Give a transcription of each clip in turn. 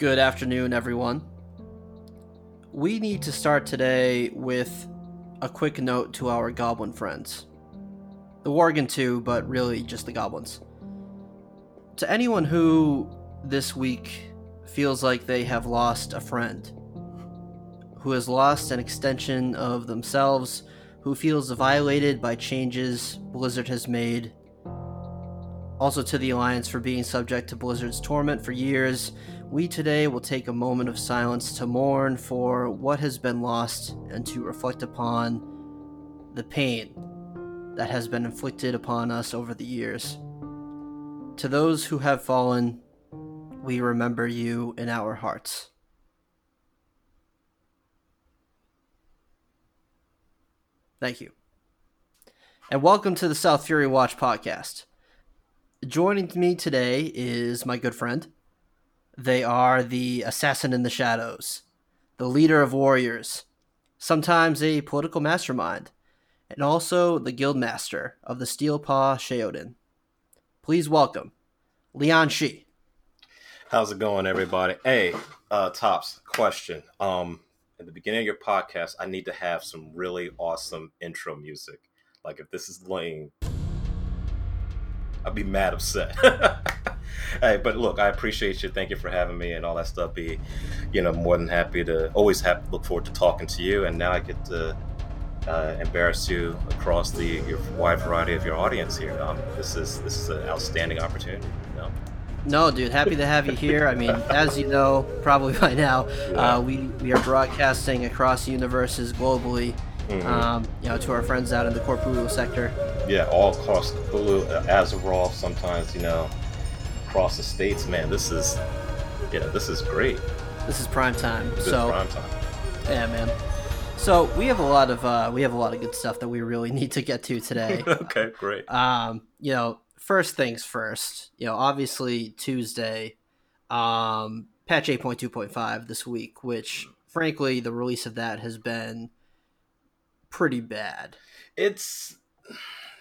Good afternoon, everyone. We need to start today with a quick note to our goblin friends. The Worgen too, but really just the goblins. To anyone who this week feels like they have lost a friend, who has lost an extension of themselves, who feels violated by changes Blizzard has made, also to the Alliance for being subject to Blizzard's torment for years, we today will take a moment of silence to mourn for what has been lost and to reflect upon the pain that has been inflicted upon us over the years. To those who have fallen, we remember you in our hearts. Thank you. And welcome to the South Fury Watch podcast. Joining me today is my good friend. They are the assassin in the shadows, the leader of warriors, sometimes a political mastermind, and also the guild master of the Steel Paw Sheoden. Please welcome Leon Shi. How's it going, everybody? Hey, uh, Tops, question. Um, at the beginning of your podcast, I need to have some really awesome intro music. Like if this is lame, I'd be mad upset. hey, but look, I appreciate you. Thank you for having me and all that stuff. Be, you know, more than happy to always have look forward to talking to you. And now I get to uh, embarrass you across the your wide variety of your audience here. Um, this is this is an outstanding opportunity. You know? No, dude, happy to have you here. I mean, as you know, probably by now, yeah. uh, we we are broadcasting across universes globally. Mm-hmm. Um, you know, to our friends out in the Koprulu sector. Yeah, all across Cthulhu, uh, Azeroth, sometimes, you know, across the states, man. This is, yeah, this is great. This is prime time. This so, prime time. Yeah, man. So we have a lot of uh, we have a lot of good stuff that we really need to get to today. okay, great. Um, you know, first things first. You know, obviously Tuesday, um, patch eight point two point five this week, which frankly the release of that has been pretty bad. It's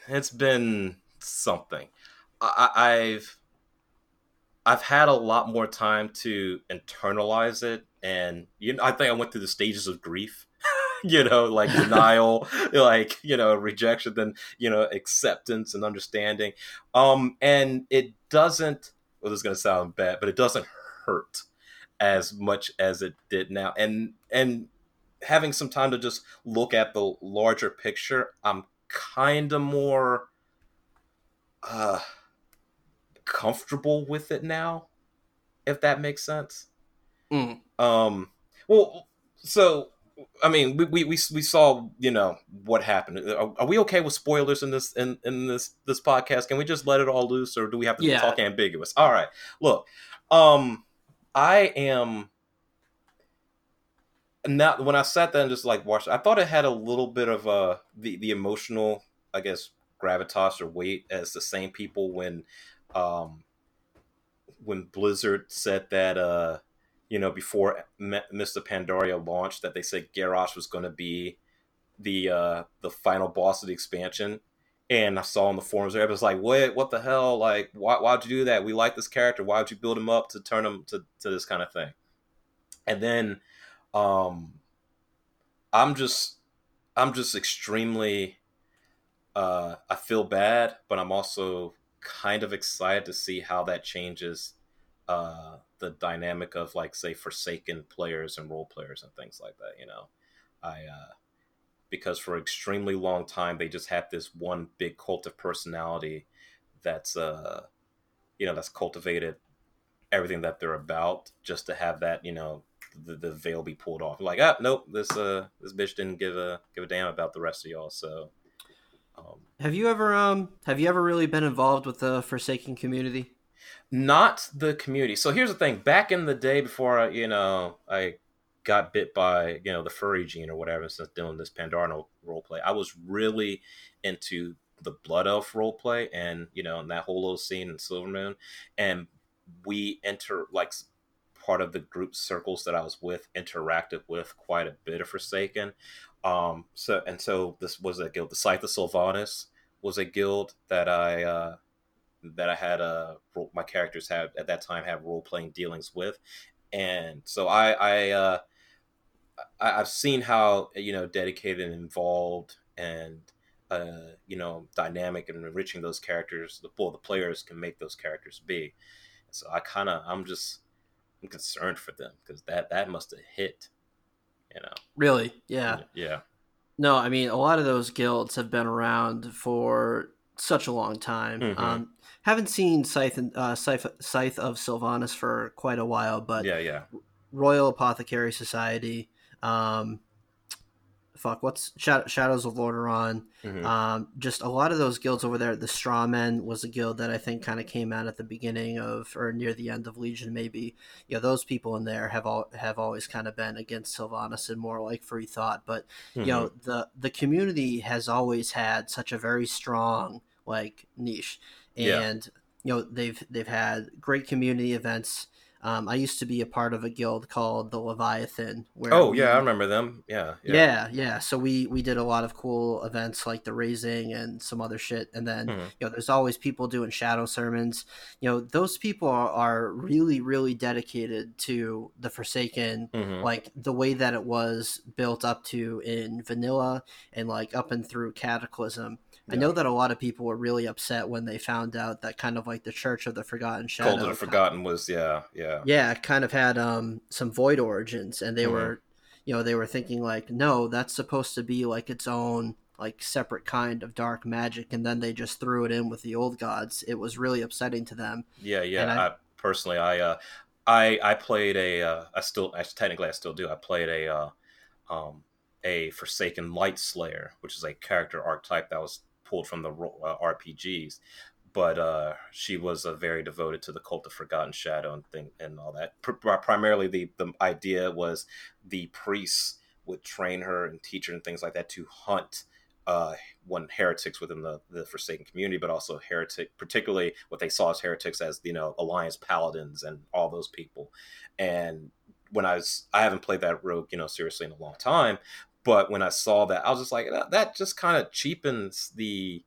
it's been something. I, I've I've had a lot more time to internalize it, and you know, I think I went through the stages of grief. you know, like denial, like you know, rejection, then you know, acceptance and understanding. Um, and it doesn't. Well, this is gonna sound bad, but it doesn't hurt as much as it did now. And and having some time to just look at the larger picture, I'm kind of more uh, comfortable with it now, if that makes sense. Mm. Um, well, so I mean, we, we, we, we saw, you know, what happened. Are, are, we okay with spoilers in this in, in this this podcast? Can we just let it all loose, or do we have to yeah. talk ambiguous? All right, look, um, I am now when I sat there and just like watched, I thought it had a little bit of uh the the emotional, I guess, gravitas or weight as the same people when, um, when Blizzard said that uh, you know, before Mists of Pandaria launched, that they said Garrosh was going to be the uh the final boss of the expansion. And I saw on the forums, there, was like, "What? What the hell? Like, why? Why'd you do that? We like this character. Why'd you build him up to turn him to to this kind of thing?" And then um, I'm just I'm just extremely uh, I feel bad, but I'm also kind of excited to see how that changes uh, the dynamic of like say Forsaken players and role players and things like that. You know, I uh, because for an extremely long time they just had this one big cult of personality that's uh you know that's cultivated everything that they're about just to have that you know the, the veil be pulled off. Like, ah, nope, this uh this bitch didn't give a give a damn about the rest of y'all. So, um, have you ever um have you ever really been involved with the Forsaken community? Not the community. So here's the thing: back in the day, before I, you know, I got bit by you know the furry gene or whatever, since doing this Pandaren role play, I was really into the Blood Elf role play, and you know, and that whole little scene in Silvermoon, and we enter like part of the group circles that I was with interacted with quite a bit of Forsaken. Um, so and so this was a guild. The Scythe of Sylvanas was a guild that I uh, that I had uh, my characters had at that time had role playing dealings with, and so I I uh, I, have seen how you know dedicated and involved and uh, you know dynamic and enriching those characters the well the players can make those characters be. So I kind of I'm just I'm concerned for them because that that must have hit, you know. Really? Yeah. Yeah. No, I mean a lot of those guilds have been around for such a long time. Mm-hmm. Um, haven't seen Scythe, uh, Scythe, Scythe of Sylvanas for quite a while, but yeah, yeah. Royal Apothecary Society, um, fuck, what's Shadows of Lordaeron? Mm-hmm. Um, just a lot of those guilds over there. The Strawmen was a guild that I think kind of came out at the beginning of or near the end of Legion, maybe. You know, those people in there have all have always kind of been against Sylvanas and more like free thought. But mm-hmm. you know, mm-hmm. the the community has always had such a very strong like niche, and yeah. you know they've they've had great community events um, I used to be a part of a guild called the Leviathan. Where oh we, yeah, I remember them. Yeah, yeah, yeah, yeah. So we we did a lot of cool events like the raising and some other shit. And then mm-hmm. you know, there's always people doing shadow sermons. You know, those people are, are really really dedicated to the Forsaken, mm-hmm. like the way that it was built up to in vanilla and like up and through Cataclysm. I know that a lot of people were really upset when they found out that kind of like the Church of the Forgotten Shadow. Cult of the Forgotten was yeah, yeah. Yeah, kind of had um some void origins and they mm-hmm. were you know, they were thinking like, no, that's supposed to be like its own like separate kind of dark magic and then they just threw it in with the old gods. It was really upsetting to them. Yeah, yeah. I, I, personally I uh I I played a uh I still actually technically I still do. I played a uh um a Forsaken Light Slayer, which is a character archetype that was pulled from the uh, RPGs. But uh, she was uh, very devoted to the cult of Forgotten Shadow and thing and all that. Pr- primarily, the the idea was the priests would train her and teach her and things like that to hunt uh, one heretics within the, the Forsaken community, but also heretic, particularly what they saw as heretics as you know Alliance paladins and all those people. And when I was, I haven't played that rogue, you know, seriously in a long time, but when I saw that, I was just like, that, that just kind of cheapens the.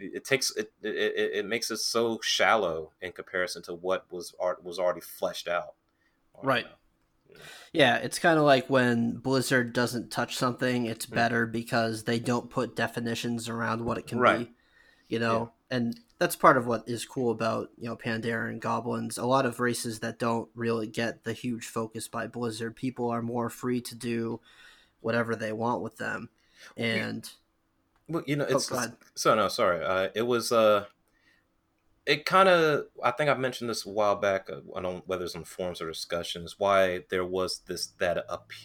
It takes it, it. It makes it so shallow in comparison to what was art was already fleshed out. Right. Yeah, it's kind of like when Blizzard doesn't touch something, it's mm. better because they don't put definitions around what it can right. be. You know, yeah. and that's part of what is cool about you know Pandaria and goblins. A lot of races that don't really get the huge focus by Blizzard, people are more free to do whatever they want with them. And well, you know, oh, it's, oh, it's so no, sorry. Uh, it was uh, it kind of I think I mentioned this a while back. Uh, I don't whether it's on forums or discussions why there was this that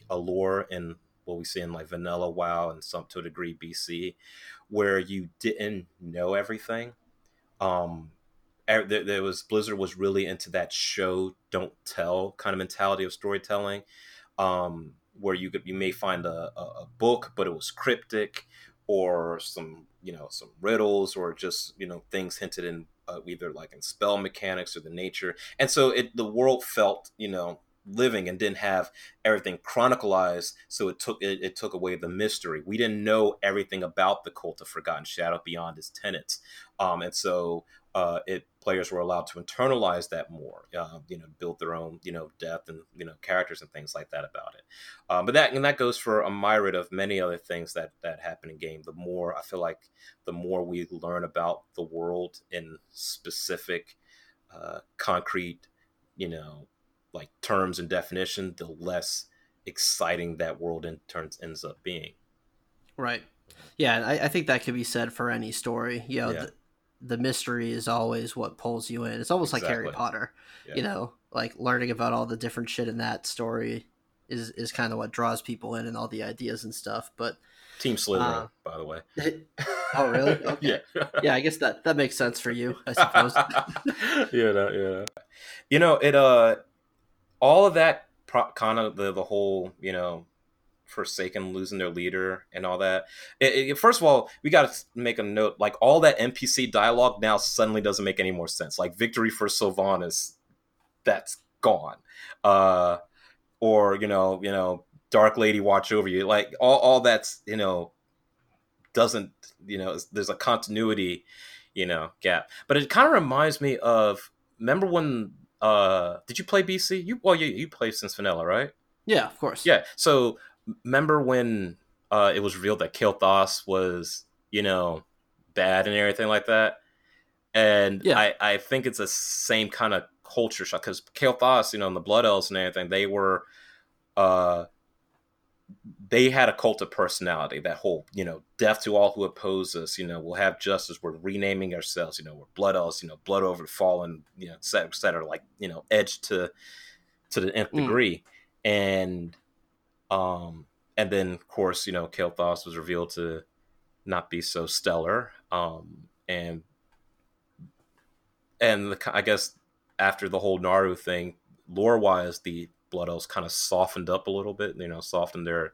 allure in what we see in like vanilla WoW and some to a degree BC, where you didn't know everything. Um, there, there was Blizzard was really into that show don't tell kind of mentality of storytelling. Um, where you could you may find a, a book, but it was cryptic, or some you know some riddles, or just you know things hinted in uh, either like in spell mechanics or the nature, and so it the world felt you know living and didn't have everything chronicalized so it took it, it, took away the mystery we didn't know everything about the cult of forgotten shadow beyond its tenets um, and so uh, it players were allowed to internalize that more, uh, you know, build their own, you know, depth and you know characters and things like that about it. Um, but that and that goes for a myriad of many other things that that happen in game. The more I feel like, the more we learn about the world in specific, uh, concrete, you know, like terms and definition, the less exciting that world in turns ends up being. Right. Yeah, I, I think that could be said for any story. You know, yeah the mystery is always what pulls you in. It's almost exactly. like Harry Potter. Yeah. You know, like learning about all the different shit in that story is is kind of what draws people in and all the ideas and stuff. But Team Slytherin, uh, by the way. oh, really? Okay. yeah. yeah, I guess that that makes sense for you, I suppose. yeah, no, yeah. You know, it uh all of that kind of the the whole, you know, Forsaken losing their leader and all that. It, it, first of all, we got to make a note like all that NPC dialogue now suddenly doesn't make any more sense. Like victory for Sylvanas, that's gone. Uh, or you know, you know, Dark Lady watch over you. Like all, all that's you know doesn't you know there's a continuity you know gap. But it kind of reminds me of remember when uh, did you play BC? You well, you you played since vanilla, right? Yeah, of course. Yeah. So remember when uh, it was revealed that Kael'thas was, you know, bad and everything like that? And Yeah. I, I think it's the same kind of culture shock because Kael'thas, you know, and the Blood Elves and everything, they were, uh, they had a cult of personality. That whole, you know, death to all who oppose us. You know, we'll have justice. We're renaming ourselves. You know, we're Blood Elves. You know, blood over the fallen. You know, et cetera, et cetera. Like, you know, edged to to the nth Mm. degree, and um, and then of course, you know, Kael'thas was revealed to not be so stellar. Um, and and the, I guess after the whole Naaru thing, lore wise, the Blood Elves kind of softened up a little bit. You know, softened their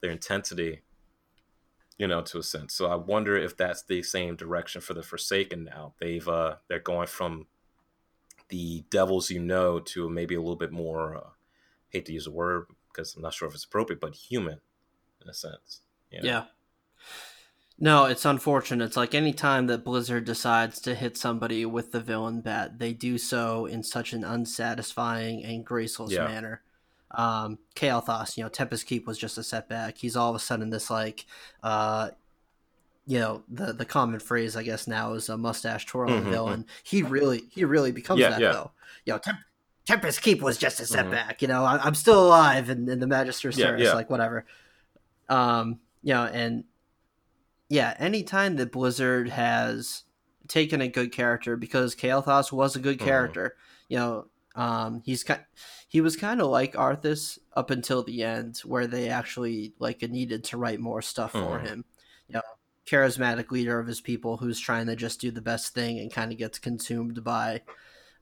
their intensity. You know, to a sense. So I wonder if that's the same direction for the Forsaken now. They've uh, they're going from the devils you know to maybe a little bit more. Uh, hate to use the word because I'm not sure if it's appropriate, but human in a sense. you know? Yeah. No, it's unfortunate. It's like any time that Blizzard decides to hit somebody with the villain bat, they do so in such an unsatisfying and graceless Yeah. manner. Um, Kael'thas, you know, Tempest Keep was just a setback. He's all of a sudden this like, uh, you know, the the common phrase I guess now is a mustache twirling Mhm, villain. He really he really becomes Yeah, that yeah. though. You know, Temp- Tempest Keep was just a Mhm. setback. You know, I, I'm still alive in, in the Magister yeah. like whatever. Um, you know, and yeah, anytime that Blizzard has taken a good character, because Kael'thas was a good Mhm. character, you know, um, he's kind, he was kind of like Arthas up until the end, where they actually like needed to write more stuff for Mhm. him. You know, charismatic leader of his people who's trying to just do the best thing and kind of gets consumed by,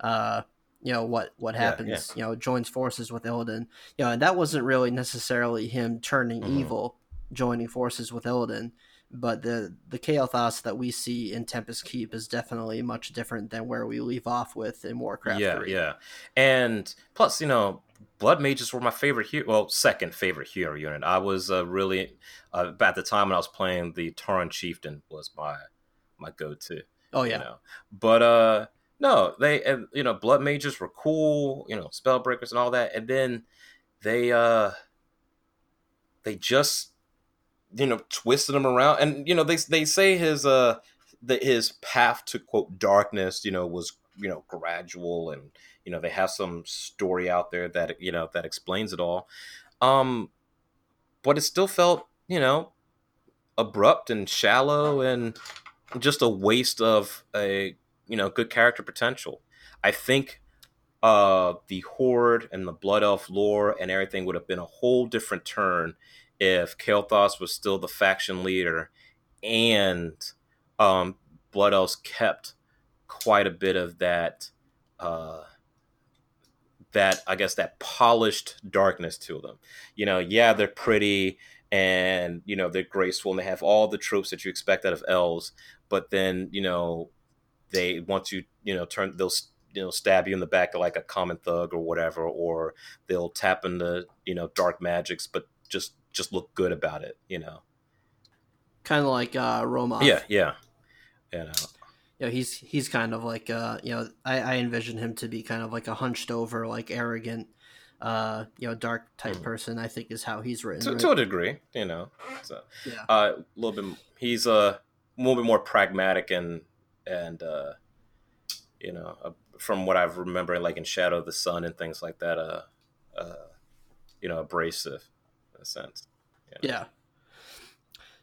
uh, you know what what Yeah, happens. You know, joins forces with Illidan. You know, and that wasn't really necessarily him turning Mhm. evil, joining forces with Illidan but the the Kael'thas that we see in Tempest Keep is definitely much different than where we leave off with in Warcraft yeah, 3. yeah. And plus, you know, Blood Mages were my favorite hero. Well, second favorite hero unit. I was uh, really uh, at the time when I was playing the Tauren Chieftain was my my go to. Oh yeah. You know, but uh, no, they and you know, Blood Mages were cool. You know, Spellbreakers and all that, and then they uh they just you know twisted him around. And you know they they say his uh the, his path to quote darkness you know was you know gradual and you know they have some story out there that you know that explains it all. Um but it still felt you know abrupt and shallow and just a waste of a you know good character potential. I think uh the horde and the blood elf lore and everything would have been a whole different turn if Kael'thas was still the faction leader and um, Blood Elves kept quite a bit of that, uh, that I guess that polished darkness to them. You know, yeah, they're pretty and you know they're graceful and they have all the tropes that you expect out of elves, but then you know they want to you know turn they'll you know stab you in the back like a common thug or whatever, or they'll tap into you know dark magics, but just just look good about it, you know. Kind of like uh Rommath. Yeah, yeah, you know. You know, he's he's kind of like uh you know, I, I envision him to be kind of like a hunched over, like arrogant uh, you know, dark type Mhm. person, I think is how he's written. To, right? to a degree, you know. So Yeah. uh, a little bit. He's uh, a little bit more pragmatic and and uh, you know, uh, from what I've remembered, like in Shadow of the Sun and things like that. Uh, uh, you know, abrasive a sense. you know. Yeah.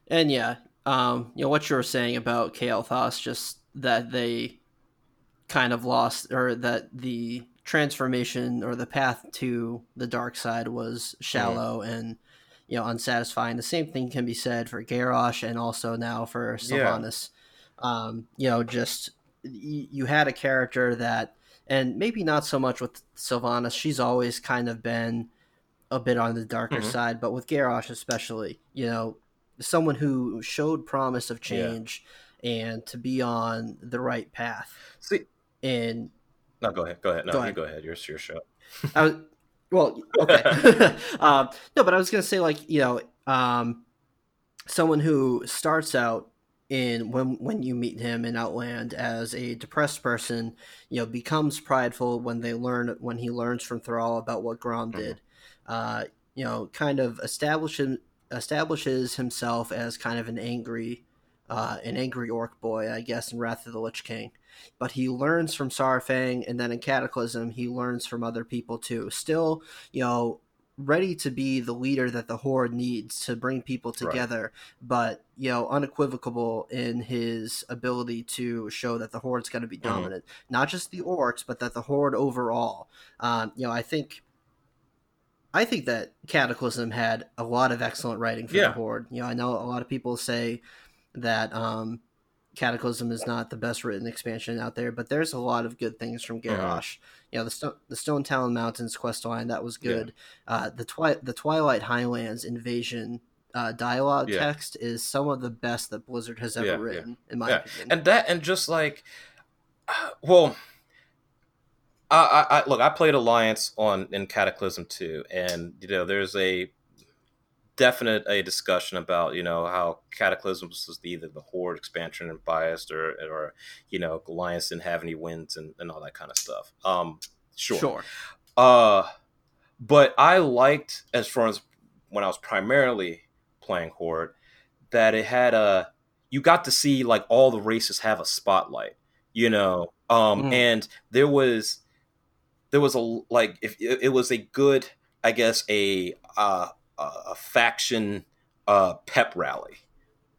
And yeah, um, you know what you were saying about Kael'thas, just that they kind of lost, or that the transformation or the path to the dark side was shallow and you know unsatisfying. The same thing can be said for Garrosh and also now for Yeah. Sylvanas. Um, you know, just y- you had a character that, and maybe not so much with Sylvanas. She's always kind of been a bit on the darker Mhm. side, but with Garrosh especially, you know, someone who showed promise of Yeah. change and to be on the right path. See, And no, go ahead. Go ahead. No, Go you ahead. go ahead. Your your show. I was, well, okay. um, no, but I was gonna say like you know, um, someone who starts out in when when you meet him in Outland as a depressed person, you know, becomes prideful when they learn when he learns from Thrall about what Grom mm-hmm. Uh, you know, kind of establishes establishes himself as kind of an angry, uh, an angry orc boy, I guess, in Wrath of the Lich King. But he learns from Saurfang, and then in Cataclysm, he learns from other people too. Still, you know, ready to be the leader that the horde needs to bring people together right. but you know unequivocal in his ability to show that the horde's going to be mm-hmm. dominant mm-hmm. not just the orcs but that the horde overall um, you know i think i think that cataclysm had a lot of excellent writing for yeah. the horde you know i know a lot of people say that um, Cataclysm is not the best written expansion out there, but there's a lot of good things from Garrosh. Mm-hmm. You know, the Stone the Stone Talon Mountains quest line that was good. Yeah. Uh, the Twi- the Twilight Highlands invasion uh, dialogue yeah. text is some of the best that Blizzard has ever written, in my opinion. And that and just like, well, I, I, look. I played Alliance on in Cataclysm too, and you know, there's a definite a discussion about you know how Cataclysm was either the horde expansion and biased or or you know alliance didn't have any wins and, and all that kind of stuff um sure sure uh but i liked as far as when i was primarily playing horde that it had a you got to see like all the races have a spotlight you know um mm. and there was there was a like if it was a good i guess a uh a faction uh, pep rally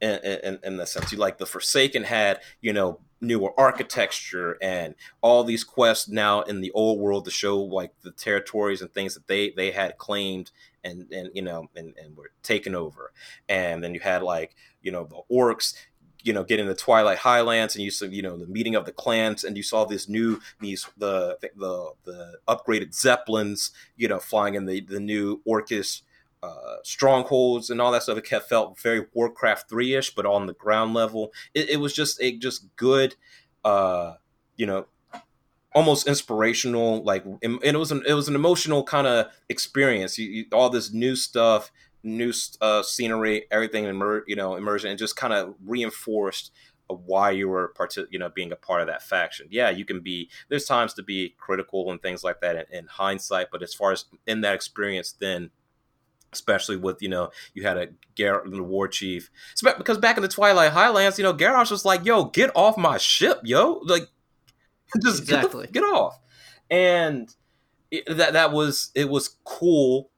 in, in, in the sense. You like the Forsaken had, you know, newer architecture and all these quests now in the old world to show like the territories and things that they they had claimed and and you know and, and were taken over and then you had like you know the orcs you know getting the twilight highlands and you saw you know the meeting of the clans and you saw this new these the the the upgraded zeppelins you know flying in the the new orcish uh, strongholds and all that stuff. It felt very Warcraft three ish, but on the ground level, it, it was just a just good, uh, you know, almost inspirational. Like, and it was an it was an emotional kind of experience. You, you, all this new stuff, new uh, scenery, everything immer- you know immersion, and just kind of reinforced why you were part you know being a part of that faction yeah you can be there's times to be critical and things like that in, in hindsight but as far as in that experience then especially with you know you had a Garrett the war chief because back in the Twilight Highlands you know Garrosh was like yo get off my ship yo like just exactly. get, the, get off and it, that that was it was cool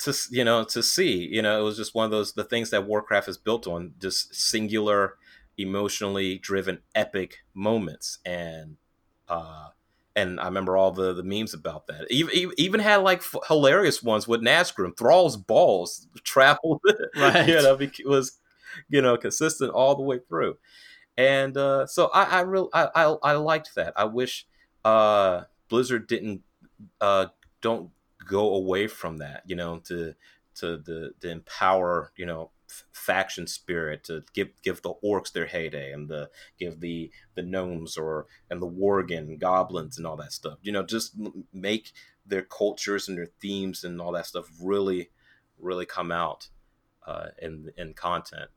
to you know to see you know it was just one of those the things that Warcraft is built on just singular emotionally driven epic moments and uh and I remember all the, the memes about that. Even even had like f- hilarious ones with Nazgrim. Thrall's balls traveled, right? you know, was you know consistent all the way through, and uh, so I I real I, I, I liked that. I wish uh, Blizzard didn't uh, don't go away from that. You know, to to the to empower you know faction spirit to give give the orcs their heyday and the give the the gnomes or and the worgen goblins and all that stuff you know just make their cultures and their themes and all that stuff really really come out uh, in in content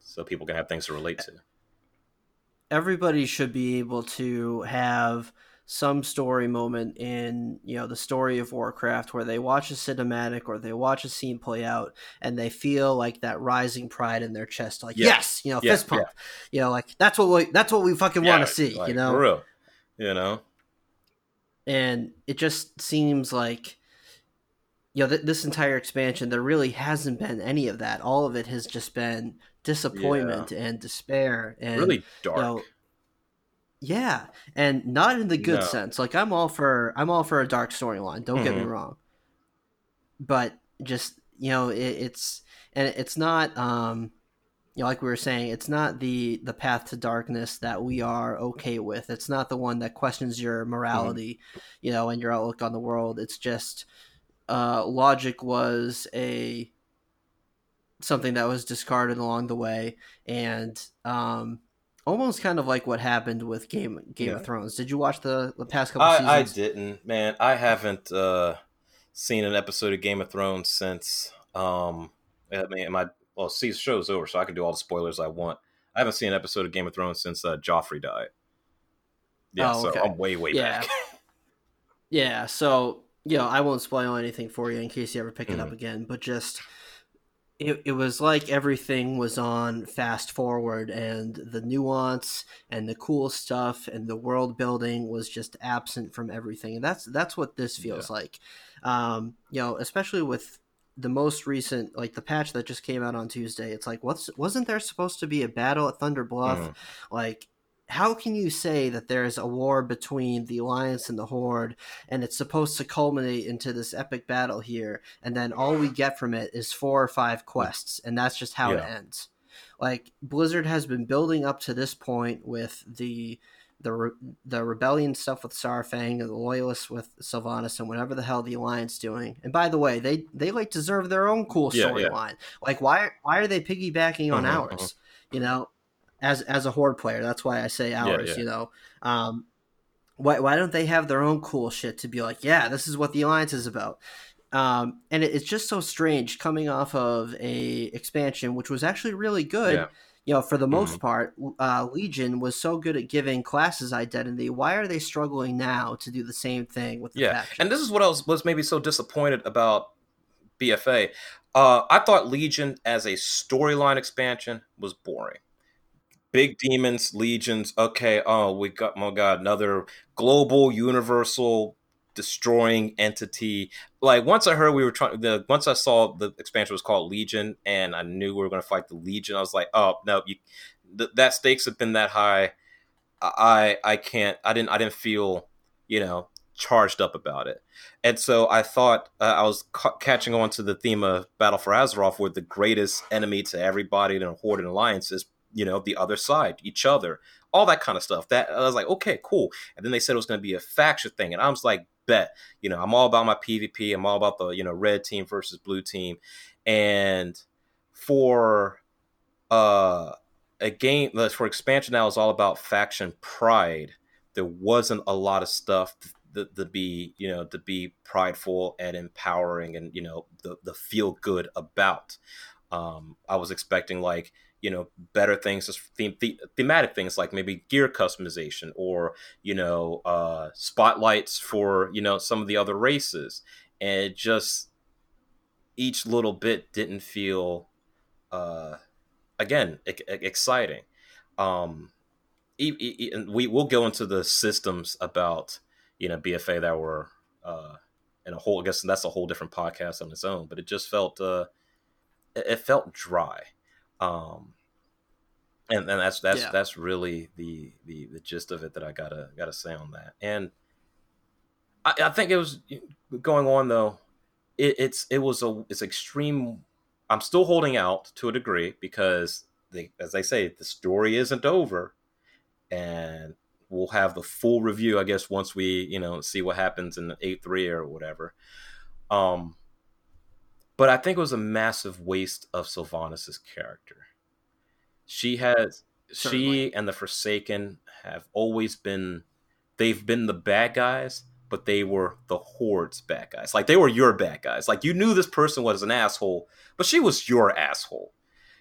so people can have things to relate to everybody should be able to have some story moment in you know the story of Warcraft where they watch a cinematic or they watch a scene play out and they feel like that rising pride in their chest, like yeah. yes, you know, yeah, fist pump, yeah. you know, like that's what we that's what we fucking want to see, like, you know, for real, you know, and it just seems like you know th- this entire expansion there really hasn't been any of that. All of it has just been disappointment and despair and really dark. You know, yeah, and not in the good no. sense. Like I'm all for I'm all for a dark storyline. Don't mm-hmm. get me mm-hmm. wrong. But just you know, it, it's and it's not um you know, like we were saying, it's not the the path to darkness that we are okay with. It's not the one that questions your morality, mm-hmm. you know, and your outlook on the world. It's just uh, logic was a something that was discarded along the way, and um, almost kind of like what happened with Game Game yeah. of Thrones. Did you watch the the past couple I, seasons? I didn't, man. I haven't uh, seen an episode of Game of Thrones since. Um, I mean, my well, see, the show's over, so I can do all the spoilers I want. I haven't seen an episode of Game of Thrones since uh, Joffrey died. Yeah, Oh, so. I'm way way Yeah. back. Yeah, so you know, I won't spoil anything for you in case you ever pick it up Mhm. again, but just it, it was like everything was on fast forward and the nuance and the cool stuff and the world building was just absent from everything. And that's that's what this feels like. Um, you know, especially with the most recent like the patch that just came out on Tuesday, it's like what's wasn't there supposed to be a battle at Thunder Bluff? Mhm. Like how can you say that there's a war between the alliance and the horde and it's supposed to culminate into this epic battle here and then all we get from it is four or five quests and that's just how it ends like blizzard has been building up to this point with the the, re- the rebellion stuff with Saurfang and the loyalists with Sylvanas and whatever the hell the alliance doing. And by the way, they they like deserve their own cool Yeah, yeah. storyline. Like why why are they piggybacking on Mhm, ours? You know, as as a horde player, that's why I say ours. yeah. You know, um, why why don't they have their own cool shit to be like, yeah, this is what the alliance is about. Um, and it, it's just so strange coming off of a expansion which was actually really good. Yeah. You know, for the most Mhm. part, uh, Legion was so good at giving classes identity. Why are they struggling now to do the same thing with the Yeah, factions? and this is what I was, was maybe so disappointed about BFA. Uh, I thought Legion as a storyline expansion was boring. Big demons, legions. Okay, oh, we got, my god, another global, universal, destroying entity. Like once I heard we were trying, the once I saw the expansion was called Legion, and I knew we were going to fight the Legion, I was like, oh no, you, th- that stakes have been that high. I I can't. I didn't. I didn't feel you know charged up about it. And so I thought uh, I was ca- catching on to the theme of Battle for Azeroth, where the greatest enemy to everybody in a Horde and Alliance is, you know, the other side, each other, all that kind of stuff. That I was like, okay, cool. And then they said it was going to be a faction thing, and I was like, bet. You know, I'm all about my PvP. I'm all about the you know red team versus blue team, and for uh a game for expansion now is all about faction pride. There wasn't a lot of stuff to, to be you know to be prideful and empowering and you know the the feel good about. Um, I was expecting like you know better things, thematic things like maybe gear customization or you know uh, spotlights for you know some of the other races, and it just each little bit didn't feel uh, again e- exciting. Um, e- e- and we will go into the systems about you know BFA that were uh, in a whole. I guess that's a whole different podcast on its own. But it just felt uh, it felt dry, um, and and that's that's Yeah. that's really the, the the gist of it that I gotta gotta say on that. And I, I think it was going on though. It, it's it was a it's extreme. I'm still holding out to a degree because they, as they say, the story isn't over, and we'll have the full review, I guess, once we you know see what happens in the eight three or whatever. Um, but I think it was a massive waste of Sylvanas' character. She has Certainly. she and the Forsaken have always been they've been the bad guys, but they were the Horde's bad guys. Like they were your bad guys. Like you knew this person was an asshole, but she was your asshole.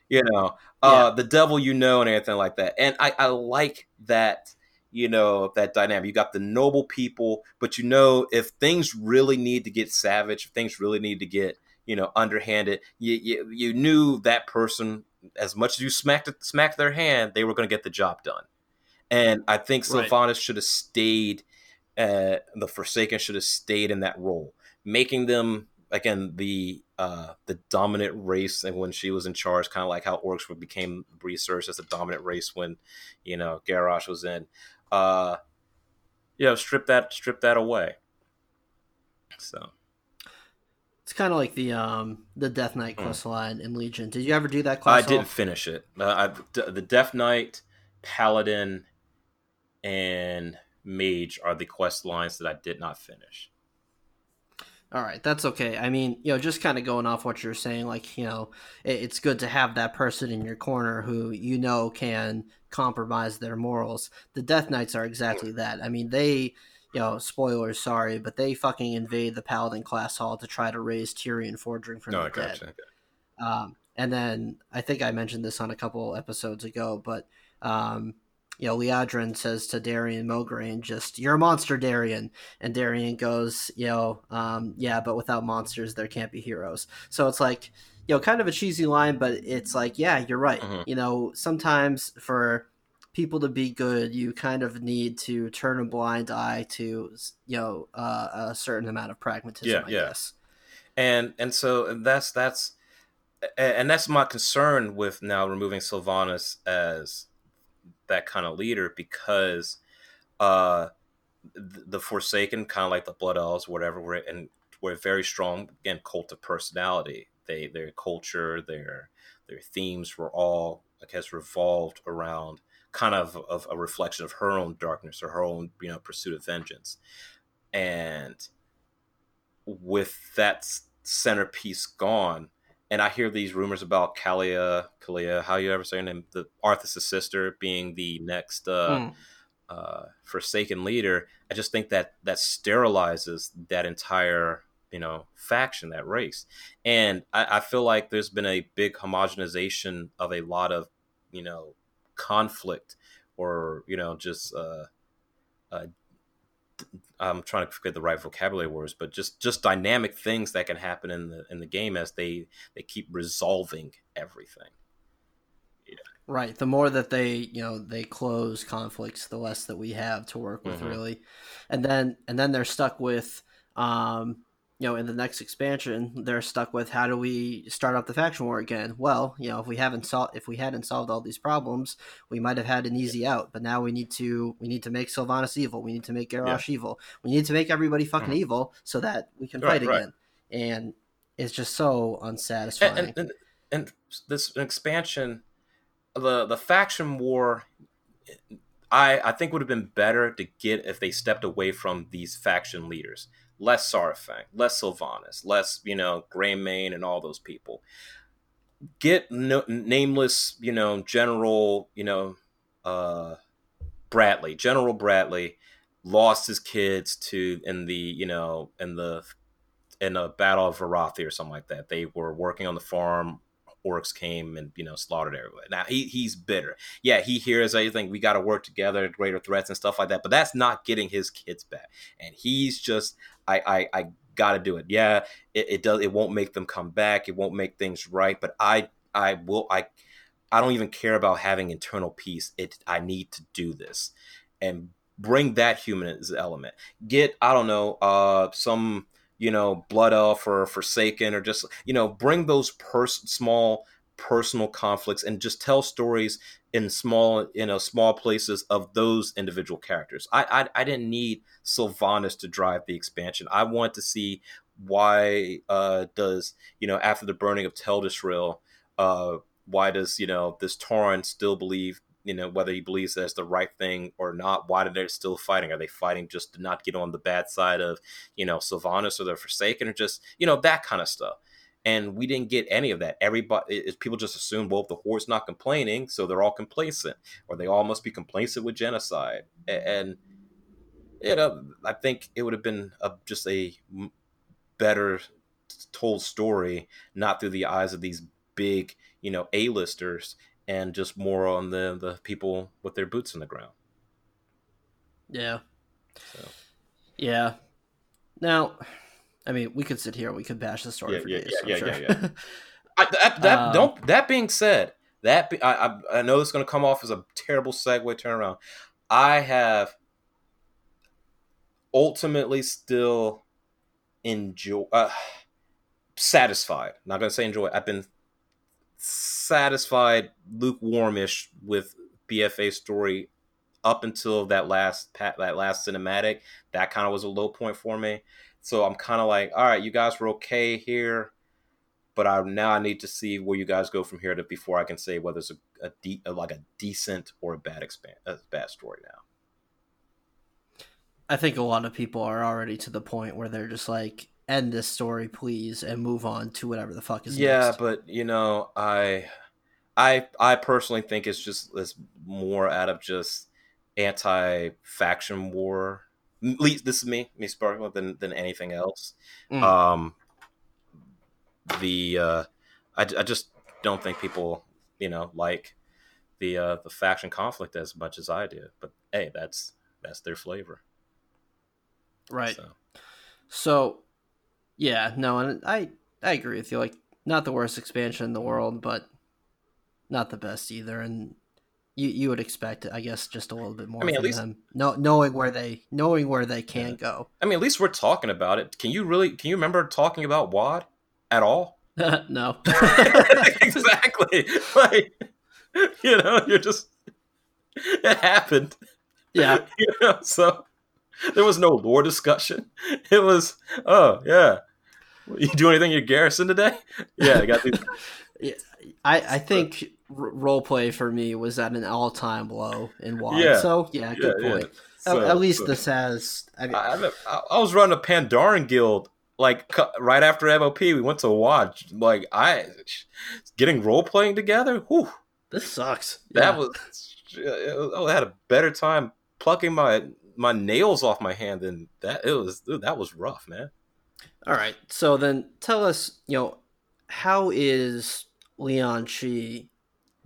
You know, uh, the devil you know and everything like that. And I, I like that, you know, that dynamic. You got the noble people, but you know, if things really need to get savage, if things really need to get, you know, underhanded, you you, you knew that person as much as you smacked smacked their hand, they were going to get the job done. And I think Right. Sylvanas should have stayed. Uh, the Forsaken should have stayed in that role, making them again the uh, the dominant race. And when she was in charge, kind of like how orcs became researched as the dominant race when you know Garrosh was in. Uh, you know, strip that strip that away. So It's kind of like the um the Death Knight Mm. quest line in Legion. Did you ever do that I didn't finish it. Uh, I, the Death Knight, Paladin, and Mage are the quest lines that I did not finish. All right, that's okay. I mean, you know, just kind of going off what you're saying, like, you know, it, it's good to have that person in your corner who you know can compromise their morals. The Death Knights are exactly that. I mean, they, you know, spoilers, sorry, but they fucking invade the Paladin class hall to try to raise Tirion Fordring from No, the I dead. gotcha. Um, and then I think I mentioned this on a couple episodes ago, but um, you know, Liadrin says to Darion Mograine, just, you're a monster, Darion. And Darion goes, you know, um, yeah, but without monsters, there can't be heroes. So it's like, you know, kind of a cheesy line, but it's like, yeah, you're right. Mhm. You know, sometimes for people to be good, you kind of need to turn a blind eye to, you know, uh, a certain amount of pragmatism, Yeah, I yeah. guess. and and so that's that's and that's my concern with now removing Sylvanas as that kind of leader because uh th- the Forsaken kind of like the Blood Elves whatever were and were very strong again cult of personality they their culture their their themes were all I guess revolved around kind of of a reflection of her own darkness or her own you know pursuit of vengeance and with that centerpiece gone, and I hear these rumors about Calia, Calia, how you ever say her name, the Arthas' sister being the next uh, Mm. uh, Forsaken leader. I just think that that sterilizes that entire you know faction, that race, and I, I feel like there's been a big homogenization of a lot of you know conflict or you know just uh, uh, I'm trying to forget the right vocabulary words, but just just dynamic things that can happen in the in the game as they they keep resolving everything. Right. The more that they, you know, they close conflicts, the less that we have to work with, Mhm. really. And then, and then they're stuck with, um, you know, in the next expansion, they're stuck with how do we start up the faction war again? Well, you know, if we haven't solved, if we hadn't solved all these problems, we might have had an easy out. But now we need to, we need to make Sylvanas evil. We need to make Garrosh evil. We need to make everybody fucking Mhm. evil so that we can Right, fight right. again. And it's just so unsatisfying. And, and, and and this expansion, the the faction war, I I think would have been better to get if they stepped away from these faction leaders. Less Saurfang, less Sylvanas, less you know Greymane and all those people. Get no, nameless, you know, General, you know, uh, Bradley, General Bradley, lost his kids to in the you know in the in a battle of Arathi or something like that. They were working on the farm. Orcs came and you know slaughtered everyone. Now he he's bitter. Yeah, he hears everything. We got to work together, greater threats and stuff like that. But that's not getting his kids back. And he's just I I, I got to do it. Yeah, it, it does. It won't make them come back. It won't make things right. But I I will I I don't even care about having internal peace. It I need to do this and bring that human element. Get I don't know uh some you know blood elf or forsaken or just you know bring those pers- small personal conflicts and just tell stories in small you know small places of those individual characters. I i, I didn't need sylvanas to drive the expansion. I want to see why uh does you know after the burning of Teldrassil uh why does you know this Tauren still believe you know whether he believes that's the right thing or not why are they still fighting? Are they fighting just to not get on the bad side of you know sylvanas or the forsaken or just you know that kind of stuff? And we didn't get any of that. Everybody it, people just assume well the horde's not complaining so they're all complacent or they all must be complacent with genocide. A- and you know i think it would have been a, just a better told story not through the eyes of these big you know a-listers and just more on the the people with their boots in the ground yeah. so Yeah. Now, I mean, we could sit here, we could bash the story Yeah, for yeah, days. yeah, I'm yeah, sure. yeah, yeah. I, that, that Um, don't that being said that be, I, I I know it's going to come off as a terrible segue turnaround. I have ultimately still enjoy uh, satisfied. Not going to say enjoy. I've been satisfied, lukewarmish with BFA story up until that last that last cinematic. That kind of was a low point for me. So I'm kind of like, all right, you guys were okay here, but I now I need to see where you guys go from here to before I can say whether it's a, a, like a decent or a bad expand a bad story now. I think a lot of people are already to the point where they're just like, end this story, please, and move on to whatever the fuck is yeah, next. but you know, I, I, I personally think it's just it's more out of just anti-faction war. At least this is me, me sparkle than than anything else. Mm. Um, the uh, I, I just don't think people, you know, like the uh, the faction conflict as much as I do. But hey, that's that's their flavor. Right. So, so yeah, no, and I I agree with you. Like, not the worst expansion in the world, but not the best either. And you you would expect, I guess, just a little bit more. I mean, at least them. No, knowing where they knowing where they can yeah. go. I mean, at least we're talking about it. Can you really? Can you remember talking about WoD at all? no. exactly. Like, you know, you're just it happened. Yeah. You know, so there was no lore discussion. It was, oh yeah, you do anything in your Garrison today? Yeah, I got these. yeah, I I think r- role play for me was at an all time low in WoD. Yeah. So yeah, good yeah, point. Yeah. So, at, least so. this has. I, mean, I, I, was running a Pandaren guild like right after MOP. We went to watch. Like I getting role playing together. Whew, this sucks. That was. Oh, I had a better time plucking my my nails off my hand than that. It was that was rough, man. All right. So then tell us, you know, how is Leon Chi?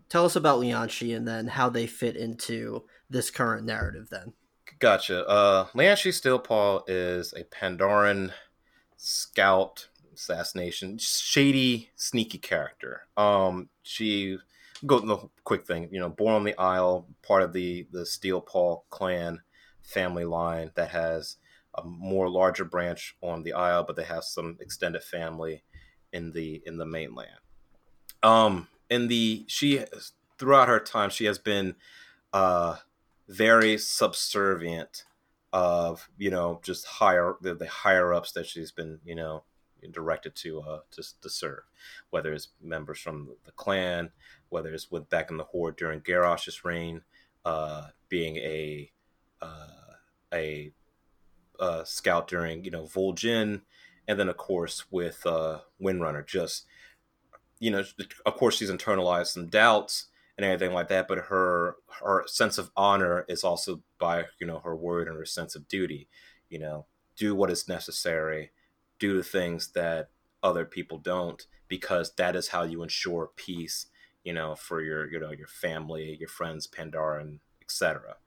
Tell us about Leon Chi and then how they fit into this current narrative then. Gotcha. Uh Leon Chi Steelpaw is a Pandaren scout assassination, shady, sneaky character. Um she go the quick thing, you know, born on the Isle, part of the the Steelpaw clan family line that has a more larger branch on the Isle, but they have some extended family in the in the mainland. Um, in the she throughout her time, she has been uh, very subservient of you know just higher the, the higher ups that she's been you know directed to uh to, to serve whether it's members from the clan whether it's with back in the horde during Garrosh's reign uh being a uh a uh, scout during you know Vol'jin, and then of course with uh, Windrunner, just you know, of course she's internalized some doubts and everything like that, but her her sense of honor is also by you know her word and her sense of duty. You know, do what is necessary, do the things that other people don't, because that is how you ensure peace. You know, for your you know your family, your friends, Pandaren, etc.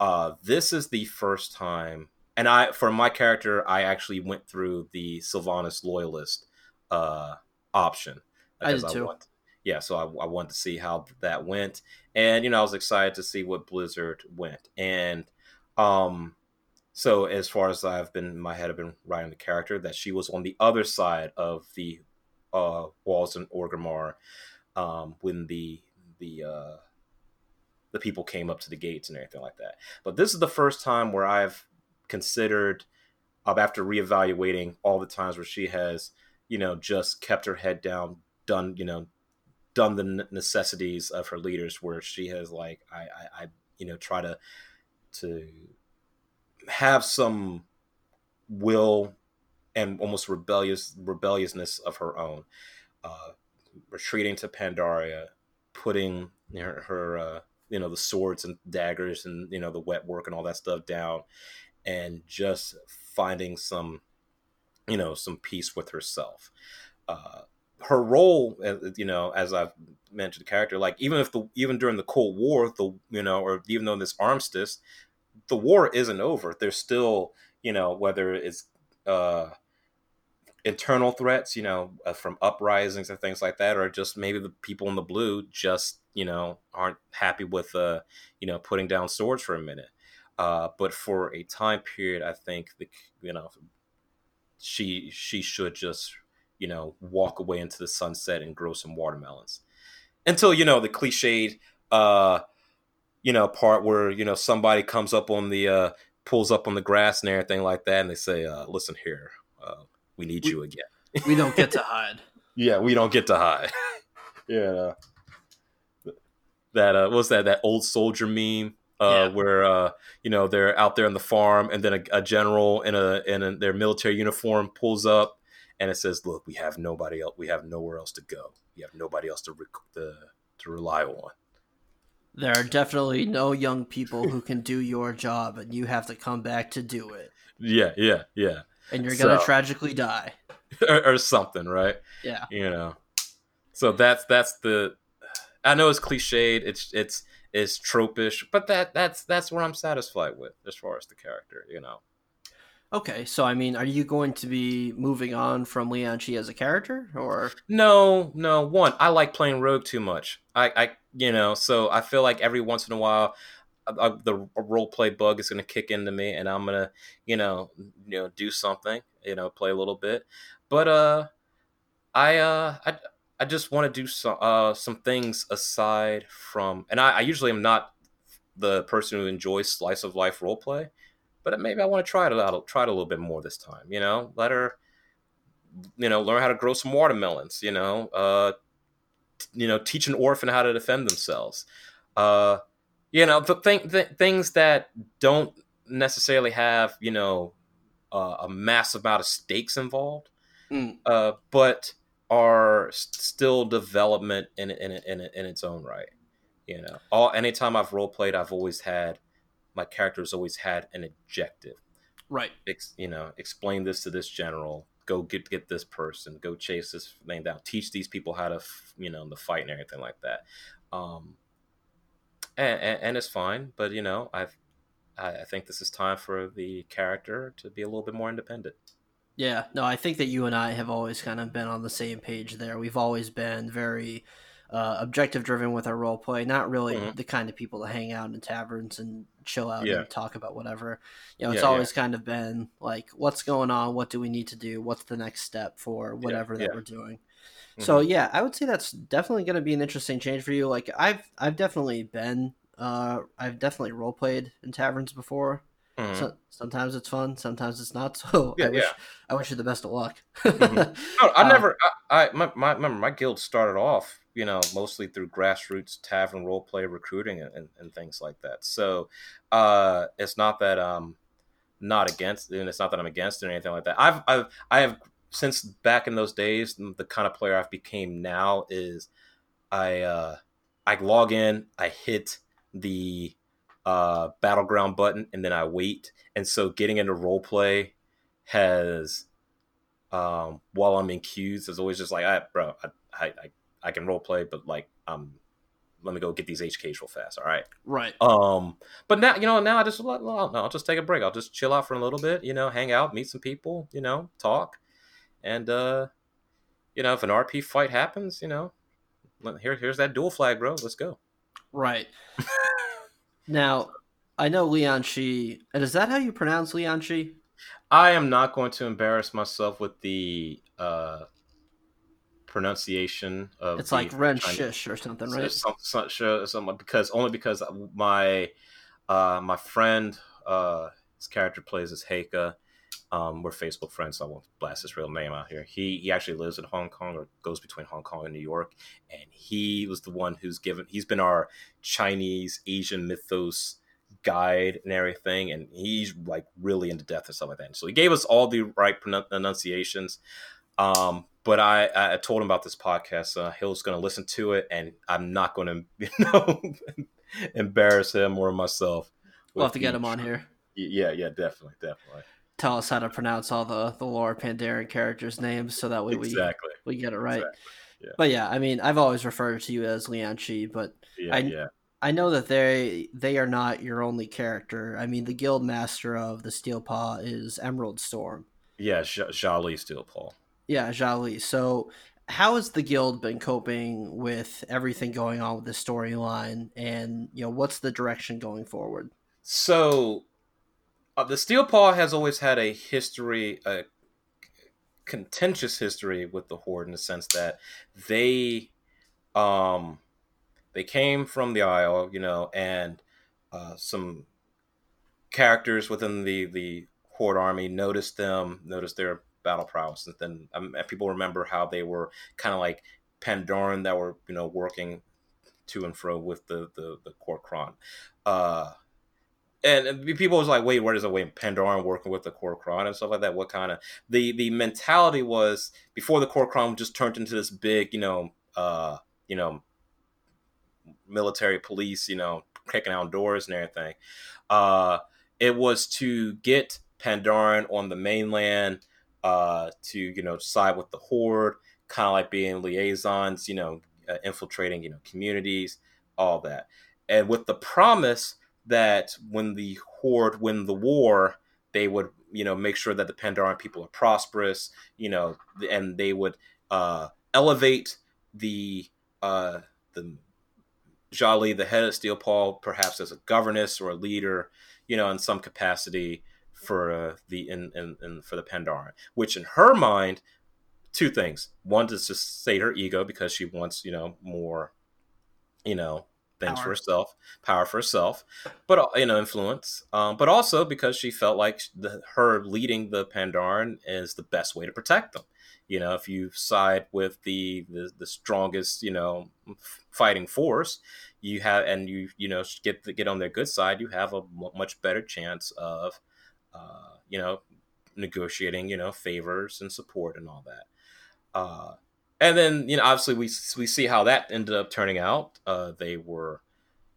Uh, this is the first time and I for my character, I actually went through the Sylvanas loyalist uh, option. I did too. want, yeah, so I, I wanted to see how that went, and you know I was excited to see what Blizzard went, and um, so as far as I've been, my head have been writing the character that she was on the other side of the uh, walls in Orgrimmar um, when the the uh, the people came up to the gates and everything like that. But this is the first time where I've considered after reevaluating all the times where she has, you know, just kept her head down, done, you know, done the necessities of her leaders, where she has like, I, I, I you know, try to to have some will and almost rebellious rebelliousness of her own, uh, retreating to Pandaria, putting her, her uh, you know the swords and daggers and you know the wet work and all that stuff down and just finding some you know some peace with herself. Uh, her role uh, you know as i've mentioned the character like even if the even during the cold war the you know or even though this armistice the war isn't over. There's still you know whether it's uh internal threats you know uh, from uprisings and things like that or just maybe the people in the blue just you know aren't happy with uh you know putting down swords for a minute uh, but for a time period, I think the you know she she should just you know walk away into the sunset and grow some watermelons. Until you know the cliched uh you know part where you know somebody comes up on the uh pulls up on the grass and everything like that and they say uh listen here uh we need we, you again. we don't get to hide. Yeah we don't get to hide. Yeah that uh what's that that old soldier meme uh, yeah. where uh, you know they're out there on the farm, and then a, a general in a in a, their military uniform pulls up, and it says, "Look, we have nobody else. We have nowhere else to go. We have nobody else to rec- to, to rely on." There are definitely no young people who can do your job, and you have to come back to do it. Yeah, yeah, yeah. And you're gonna so, tragically die, or, or, something, right? Yeah. You know. so that's that's the. I know it's cliched. It's it's it's tropish, but that that's that's where I'm satisfied with as far as the character. You know. Okay, so I mean, are you going to be moving on from Leon Chi as a character, or no? No, one, I like playing Rogue too much. I, I, you know, so I feel like every once in a while, uh, the role play bug is going to kick into me, and I'm gonna, you know, you know, do something, you know, play a little bit. But uh, I uh, I, I just want to do some uh some things aside from, and I, I usually am not the person who enjoys slice of life role play but maybe I want to try it out, try it a little bit more this time. You know, let her, you know, learn how to grow some watermelons. You know, uh, t- you know, teach an orphan how to defend themselves. Uh, you know, the thing, things that don't necessarily have you know uh, a massive amount of stakes involved, mm. uh, but are still development in in in, in its own right. You know, all anytime I've role played, I've always had my characters always had an objective. Right. Ex, you know, explain this to this general. Go get get this person. Go chase this thing down. Teach these people how to, you know, the fight and everything like that. Um, and, and, and it's fine, but you know, I've I think this is time for the character to be a little bit more independent. Yeah, no, I think that you and I have always kind of been on the same page there. We've always been very uh, objective driven with our role play, not really mm-hmm. the kind of people to hang out in taverns and chill out yeah. and talk about whatever. You know, it's yeah, always yeah. kind of been like, what's going on? What do we need to do? What's the next step for whatever that we're doing? Mm-hmm. So yeah, I would say that's definitely going to be an interesting change for you. Like I've I've definitely been uh I've definitely role played in taverns before. Mm-hmm. So, sometimes it's fun, sometimes it's not. So yeah, I wish yeah. I wish you the best of luck. mm-hmm. no, I uh, never. I, I my, my remember my guild started off, you know, mostly through grassroots tavern role play recruiting and, and, and things like that. So uh, it's not that I'm not against, and it's not that I'm against it or anything like that. I've I've I have since back in those days, the kind of player I've became now is I uh, I log in, I hit the uh, battleground button and then I wait. And so getting into role play has um, while I'm in queues is always just like, I, bro, I, I, I can role play, but like, um, let me go get these HKs real fast. All right. Right. Um, but now, you know, now I just, well, no, I'll just take a break. I'll just chill out for a little bit, you know, hang out, meet some people, you know, talk. And, uh, you know, if an RP fight happens, you know, here, here's that duel flag, bro. Let's go. Right. Now, I know Leon Chi, and is that how you pronounce Leon Chi? I am not going to embarrass myself with the uh, pronunciation of. It's like Ren Shish or something, right? Some, some, some, some, because only because my uh, my friend, uh, his character plays as Heika. Um, we're Facebook friends, so I won't blast his real name out here. He he actually lives in Hong Kong or goes between Hong Kong and New York, and he was the one who's given. He's been our Chinese Asian mythos guide and everything, and he's like really into death and stuff like that. So he gave us all the right pronunciations. Um, but I, I told him about this podcast. Uh, Hill's going to listen to it, and I'm not going to, you know, embarrass him or myself. We'll have to get him on here. Yeah, yeah, definitely, definitely tell us how to pronounce all the the Lore Pandaren characters' names so that way exactly. we we get it right. Exactly. Yeah. But yeah, I mean, I've always referred to you as Leon Chi, but yeah, I yeah. I know that they they are not your only character. I mean, the guild master of the Steel Paw is Emerald Storm. Yeah, Jali Steel Paw. Yeah, Jali. So, how has the guild been coping with everything going on with the storyline, and you know, what's the direction going forward? So, uh, the Steel Paw has always had a history, a contentious history with the Horde in the sense that they, um, they came from the Isle, you know, and uh, some characters within the the Horde army noticed them, noticed their battle prowess, and then um, people remember how they were kind of like Pandaren that were you know working to and fro with the the the Kor'kron. Uh, and people was like, wait, where does it wait? Pandaren working with the Kor'kron and stuff like that. What kind of the the mentality was before the Kor'kron just turned into this big, you know, uh, you know, military police, you know, kicking out doors and everything. Uh, it was to get Pandaren on the mainland, uh, to you know, side with the Horde, kind of like being liaisons, you know, uh, infiltrating, you know, communities, all that. And with the promise that when the Horde win the war, they would, you know, make sure that the Pandaren people are prosperous, you know, and they would uh, elevate the uh, the Zhali, the head of Steel Paw, perhaps as a governess or a leader, you know, in some capacity for uh, the in, in, in for the Pandaren, which in her mind, two things. One is to sate her ego because she wants, you know, more, you know, things power. for herself, power for herself, but uh, you know, influence. Um, but also because she felt like the, her leading the Pandaren is the best way to protect them. You know, if you side with the, the, the strongest, you know, fighting force, you have, and you you know get get on their good side, you have a much better chance of, uh, you know, negotiating, you know, favors and support and all that. Uh, and then you know, obviously we we see how that ended up turning out. Uh, they were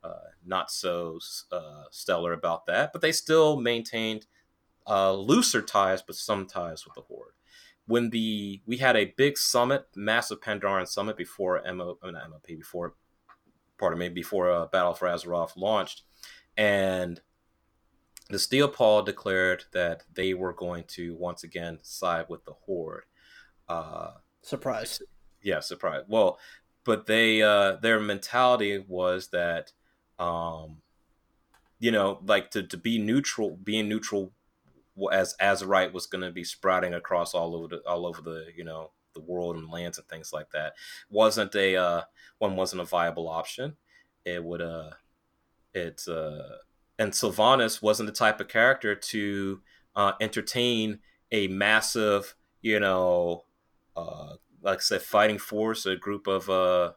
uh, not so uh, stellar about that, but they still maintained uh, looser ties, but some ties with the Horde when the we had a big summit, massive Pandaren summit before MO, not MOP before, pardon me, before uh, Battle for Azeroth launched, and the Steel Paw declared that they were going to once again side with the Horde. Uh, surprise. Yeah, surprise. Well, but they uh, their mentality was that, um, you know, like to, to be neutral, being neutral as as right was going to be sprouting across all over the all over the you know the world and lands and things like that wasn't a uh, one wasn't a viable option. It would uh it uh and Sylvanas wasn't the type of character to uh, entertain a massive you know uh like I said fighting force a group of uh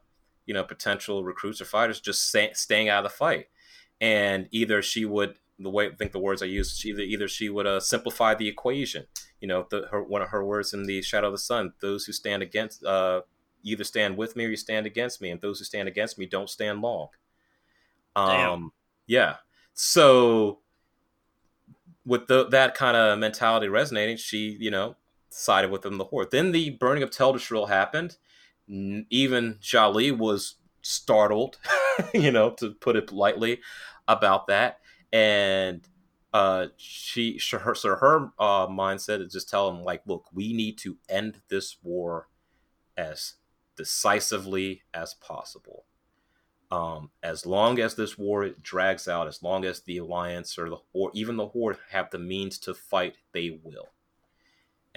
you know potential recruits or fighters just stay, staying out of the fight and either she would the way I think the words I used, she either, either she would uh, simplify the equation. You know, the, her, one of her words in the Shadow of the Sun: "Those who stand against, uh, either stand with me or you stand against me, and those who stand against me don't stand long." Um, Damn. yeah. So, with the, that kind of mentality resonating, she, you know, sided with them the horde. Then the burning of Teldrassil happened. Even Zhali was startled, you know, to put it politely, about that and uh she her so her uh mindset is just tell them like look we need to end this war as decisively as possible um as long as this war drags out as long as the alliance or the or even the horde have the means to fight they will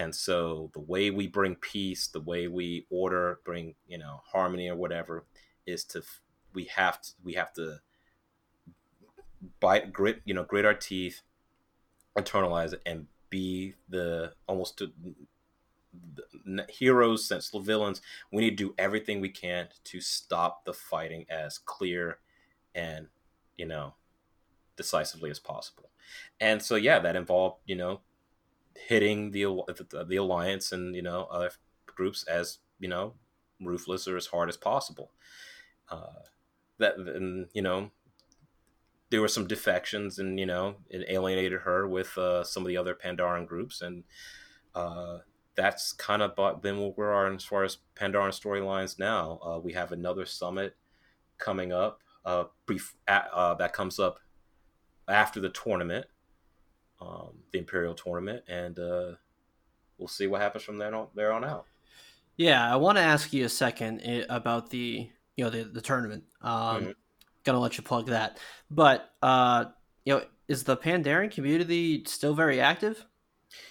and so the way we bring peace the way we order bring you know harmony or whatever is to we have to we have to bite grit you know grit our teeth internalize it and be the almost the heroes the villains. We need to do everything we can to stop the fighting as clear and you know decisively as possible. And so yeah that involved you know hitting the the, alliance and you know other groups as you know ruthless or as hard as possible uh, that and you know there were some defections, and you know, it alienated her with uh, some of the other Pandaren groups, and uh, that's kind of been where we are as far as Pandaren storylines now. Uh, we have another summit coming up. Uh, brief, uh, that comes up after the tournament, um, the Imperial tournament, and uh, we'll see what happens from there on, there on out. Yeah, I want to ask you a second eh, about the you know the the tournament. Um, mm-hmm gonna let you plug that. But uh, you know, is the Pandaren community still very active?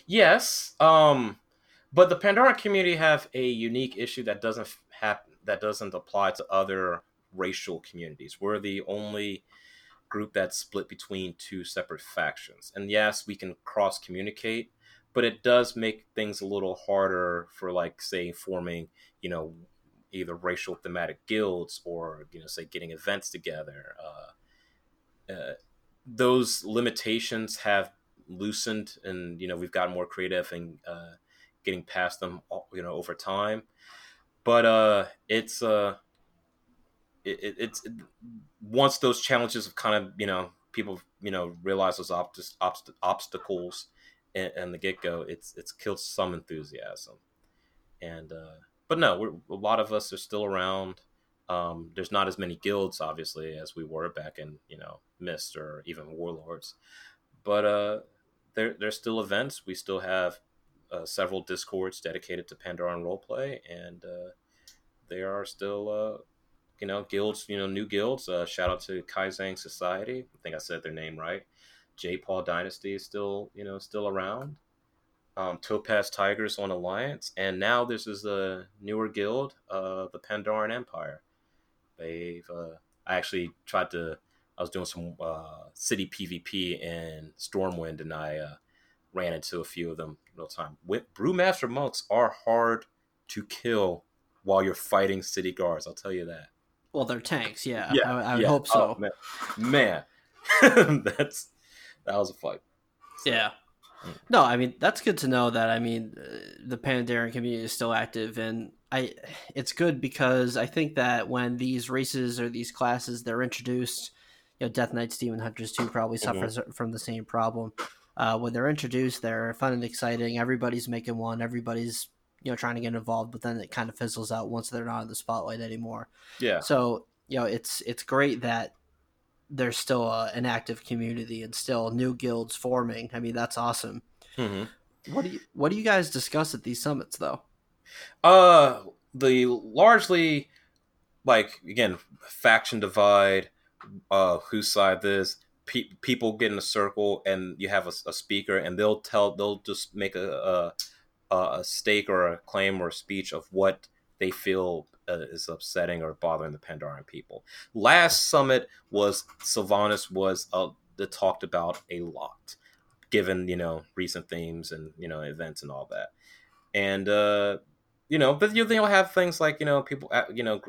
Yes. Um, but the Pandaren community have a unique issue that doesn't happen that doesn't apply to other racial communities. We're the only group that's split between two separate factions. And yes, we can cross communicate, but it does make things a little harder for like say forming, you know, either racial thematic guilds or you know say getting events together uh, uh, those limitations have loosened and you know we've gotten more creative and uh, getting past them you know over time but uh it's uh it, it's it, once those challenges have kind of you know people you know realize those obst- obst- obstacles and, and the get-go it's it's killed some enthusiasm and uh but no, a lot of us are still around. Um, there's not as many guilds, obviously, as we were back in you know Mist or even Warlords, but uh, there there's still events. We still have uh, several discords dedicated to Pandaren roleplay, and uh, they are still uh, you know guilds, you know new guilds. Uh, shout out to Kaizang Society. I think I said their name right. J Paul Dynasty is still you know still around. Um, Topaz Tigers on Alliance, and now this is the newer guild, uh, the Pandaren Empire. They've uh, I actually tried to. I was doing some uh, city PvP in Stormwind, and I uh, ran into a few of them real time. Brewmaster monks are hard to kill while you're fighting city guards. I'll tell you that. Well, they're tanks, yeah. yeah I, I would yeah. hope so. Oh, man, man. that's that was a fight. So, yeah. No, I mean that's good to know that. I mean, uh, the Pandaren community is still active, and I it's good because I think that when these races or these classes they're introduced, you know, Death Knights, Demon Hunters too probably mm-hmm. suffers from the same problem. Uh, when they're introduced, they're fun and exciting. Everybody's making one. Everybody's you know trying to get involved, but then it kind of fizzles out once they're not in the spotlight anymore. Yeah. So you know it's it's great that there's still a, an active community and still new guilds forming. I mean that's awesome. Mm-hmm. What do you what do you guys discuss at these summits though? Uh, the largely like again faction divide, uh, whose side this. Pe- people get in a circle and you have a, a, speaker and they'll tell they'll just make a, a, a stake or a claim or a speech of what they feel uh, is upsetting or bothering the Pandaren people. Last summit was Sylvanas was uh, talked about a lot, given you know recent themes and you know events and all that, and uh, you know, but you they'll have things like you know people uh, you know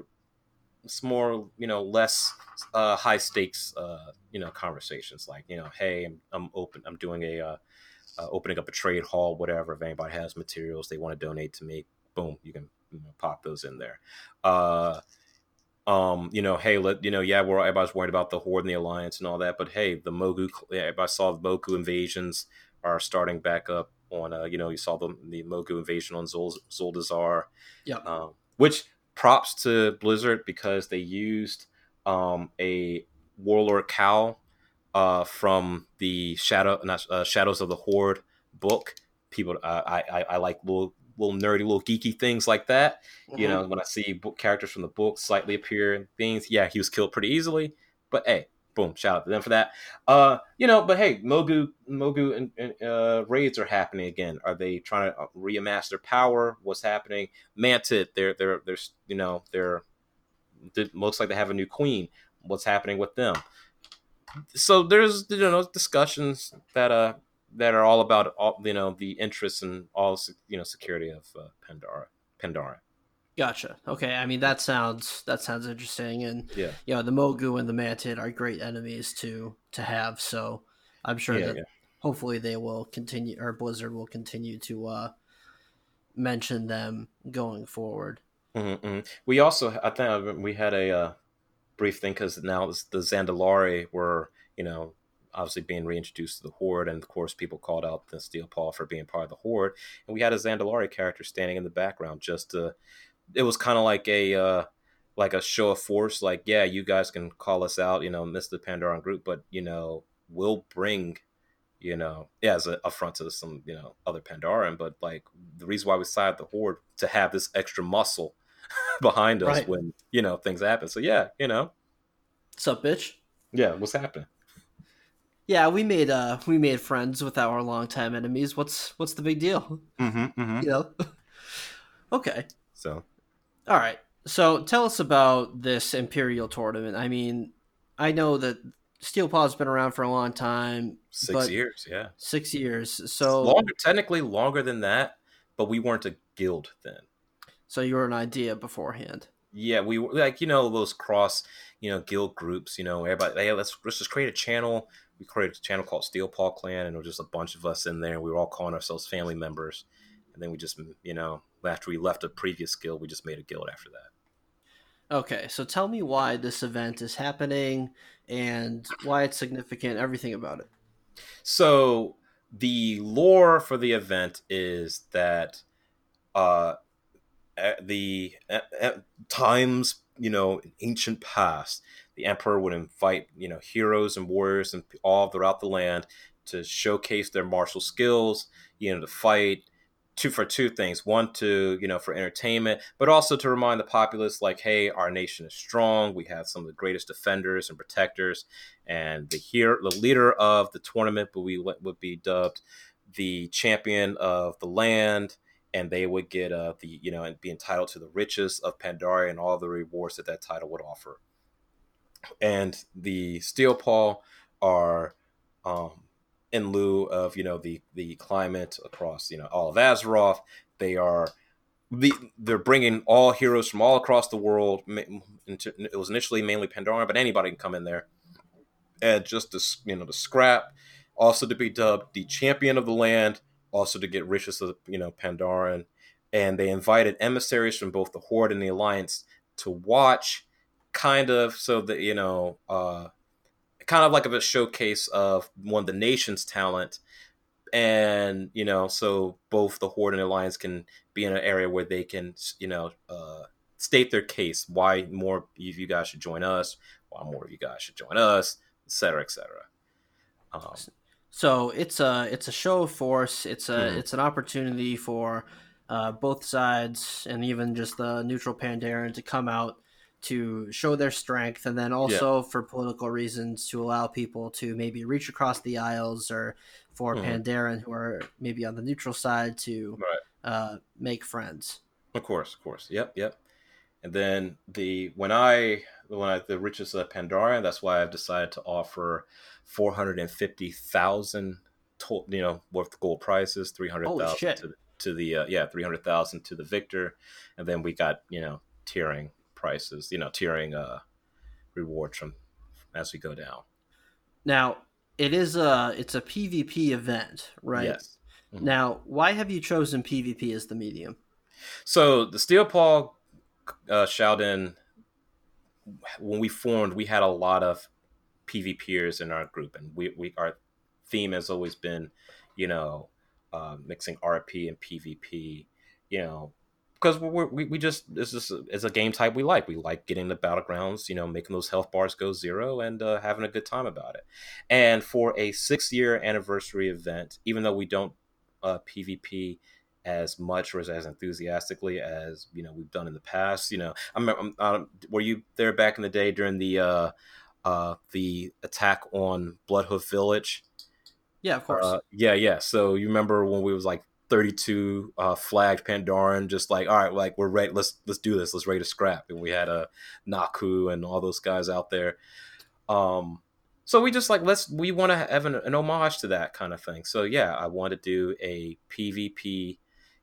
it's more you know less uh, high stakes uh, you know conversations like you know hey I'm, I'm open I'm doing a uh, uh, opening up a trade hall whatever if anybody has materials they want to donate to me boom you can you know, pop those in there. Uh, um you know hey let you know yeah we're everybody's worried about the horde and the alliance and all that but hey the mogu yeah, I saw the mogu invasions are starting back up on uh, you know you saw the the Mogu invasion on Zol Zuldazar, yeah, um, which props to Blizzard because they used um, a warlord cowl uh, from the shadow not uh, Shadows of the Horde book. People, uh, I, I I like little little nerdy, little geeky things like that. Mm-hmm. You know, when I see book characters from the book slightly appear and things, yeah, he was killed pretty easily. But hey, boom, shout out to them for that. Uh, you know, but hey, Mogu, Mogu, and, and uh, raids are happening again. Are they trying to uh, reamass their power? What's happening? Mantid, they're they're they're you know they're it looks like they have a new queen. What's happening with them? So there's you know discussions that uh that are all about all you know the interests and all you know security of uh, Pandora Pandora. Gotcha. Okay. I mean that sounds that sounds interesting, and yeah, you know the Mogu and the Mantid are great enemies to to have. So I'm sure yeah, that yeah. hopefully they will continue, or Blizzard will continue to uh, mention them going forward. Mm-hmm, mm-hmm. We also, I think, we had a uh, brief thing because now the Zandalari were, you know, obviously being reintroduced to the Horde, and of course, people called out the Steel Paw for being part of the Horde, and we had a Zandalari character standing in the background just to it was kind of like a uh, like a show of force. Like, yeah, you guys can call us out, you know, miss the Pandaren group, but you know, we'll bring, you know, yeah, as a affront to some, you know, other Pandaren. But like the reason why we sided the Horde to have this extra muscle behind us right. when you know things happen. So yeah, you know, what's up, bitch? Yeah, what's happening? Yeah, we made uh we made friends with our longtime enemies. What's what's the big deal? Mm-hmm, mm-hmm. You know. okay. So all right. So tell us about this Imperial tournament. I mean, I know that Steel Paw's been around for a long time. Six years, yeah. Six years. So longer, technically longer than that, but we weren't a guild then. So you were an idea beforehand. Yeah, we were like you know those cross you know guild groups. You know, everybody. Hey, let's let's just create a channel. We created a channel called Steel Paw Clan, and it was just a bunch of us in there. We were all calling ourselves family members, and then we just you know after we left a previous guild, we just made a guild after that. Okay, so tell me why this event is happening and why it's significant, everything about it. So the lore for the event is that uh the times you know ancient past the emperor would invite you know heroes and warriors and all throughout the land to showcase their martial skills you know to fight two for two things. One to you know for entertainment but also to remind the populace like hey our nation is strong. We have some of the greatest defenders and protectors and the here the leader of the tournament but we would be dubbed the champion of the land and they would get uh, the you know and be entitled to the riches of Pandaria and all the rewards that that title would offer. And the Steel Paw are um, in lieu of you know the the climate across you know all of Azeroth. They are the they're bringing all heroes from all across the world. It was initially mainly Pandora, but anybody can come in there and just to you know to scrap. Also to be dubbed the champion of the land also to get riches of you know Pandaren, and they invited emissaries from both the Horde and the Alliance to watch, kind of so that you know, uh, kind of like a showcase of one of the nation's talent, and you know, so both the Horde and the Alliance can be in an area where they can you know uh, state their case, why more of you guys should join us, why more of you guys should join us, et etc., etc. Um, so it's a it's a show of force. It's a mm-hmm. it's an opportunity for uh, both sides and even just the neutral Pandaren to come out to show their strength, and then also yeah. for political reasons to allow people to maybe reach across the aisles, or for mm-hmm. Pandaren who are maybe on the neutral side to right. uh, make friends. Of course, of course. Yep, yep. And then the when I when I the richest of Pandaren, that's why I've decided to offer four hundred and fifty thousand, you know, worth gold prizes, three hundred thousand to, to the uh, yeah, three hundred thousand to the victor, and then we got you know tiering prices, you know, tiering uh rewards from as we go down. Now it is a it's a PvP event, right? Yes. Mm-hmm. Now, why have you chosen PvP as the medium? So the Steel Paw uh, Shaolin, when we formed, we had a lot of PvPers in our group, and we, we our theme has always been, you know, uh, mixing RP and PvP, you know, because we we just this is is a game type we like. We like getting the battlegrounds, you know, making those health bars go zero and uh, having a good time about it. And for a six year anniversary event, even though we don't uh, PvP as much or as, as enthusiastically as you know we've done in the past. You know, I'm, I'm, I'm were you there back in the day during the uh, uh, the attack on Bloodhoof Village? Yeah, of course. Uh, yeah, yeah. So you remember when we was like 32 uh, flagged Pandaren, just like all right, like we're ready. Let's let's do this. Let's ready to scrap. And we had a uh, Naku and all those guys out there. Um, so we just like let's we want to have an, an homage to that kind of thing. So yeah, I want to do a PvP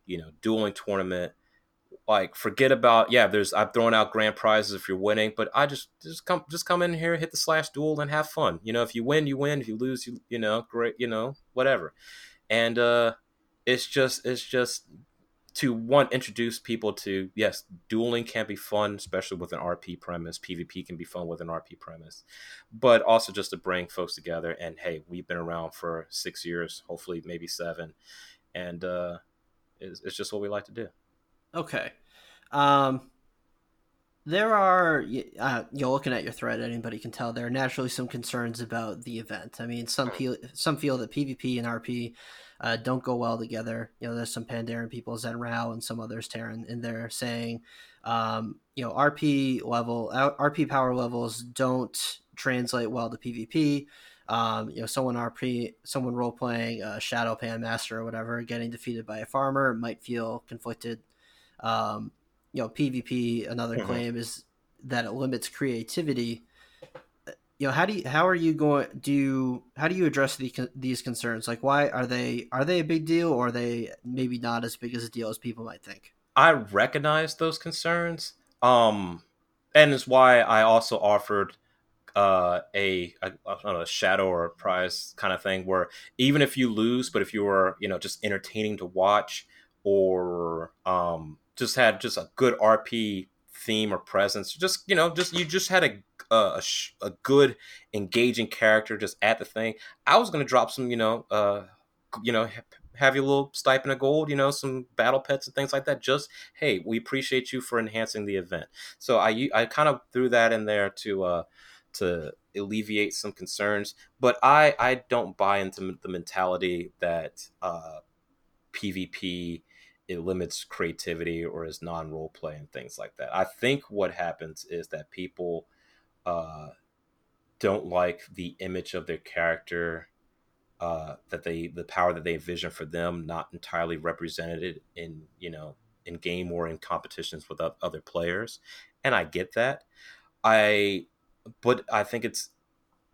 you know, dueling tournament. Like, forget about yeah. There's I've thrown out grand prizes if you're winning, but I just just come just come in here, hit the slash duel, and have fun. You know, if you win, you win. If you lose, you you know, great. You know, whatever. And uh, it's just it's just to one introduce people to yes, dueling can be fun, especially with an RP premise. PvP can be fun with an RP premise, but also just to bring folks together. And hey, we've been around for six years, hopefully maybe seven, and uh, it's, it's just what we like to do. Okay. Um, there are, uh, you're looking at your thread, anybody can tell there are naturally some concerns about the event. I mean, some feel some feel that PvP and RP uh, don't go well together. You know, there's some Pandaren people, Zen Rao, and some others, Terran, they're saying, um, you know, RP level, RP power levels don't translate well to PvP um, you know, someone RP, someone role playing a Shado-Pan Master or whatever, getting defeated by a farmer might feel conflicted. Um, you know, PvP. Another mm-hmm. claim is that it limits creativity. You know, how do you, how are you going? Do you how do you address the, these concerns? Like, why are they are they a big deal, or are they maybe not as big as a deal as people might think? I recognize those concerns, um, and it's why I also offered uh, a, a, know, a shadow or a prize kind of thing where even if you lose, but if you were you know just entertaining to watch or um, just had just a good RP theme or presence, just you know just you just had a a, a good engaging character just at the thing. I was gonna drop some you know uh, you know have your little stipend of gold, you know, some battle pets and things like that. Just hey, we appreciate you for enhancing the event. So I I kind of threw that in there to uh to alleviate some concerns, but I I don't buy into the mentality that uh PvP it limits creativity or is non role play and things like that. I think what happens is that people uh, don't like the image of their character, uh, that they the power that they envision for them not entirely represented in you know in game or in competitions with other players, and I get that. I but I think it's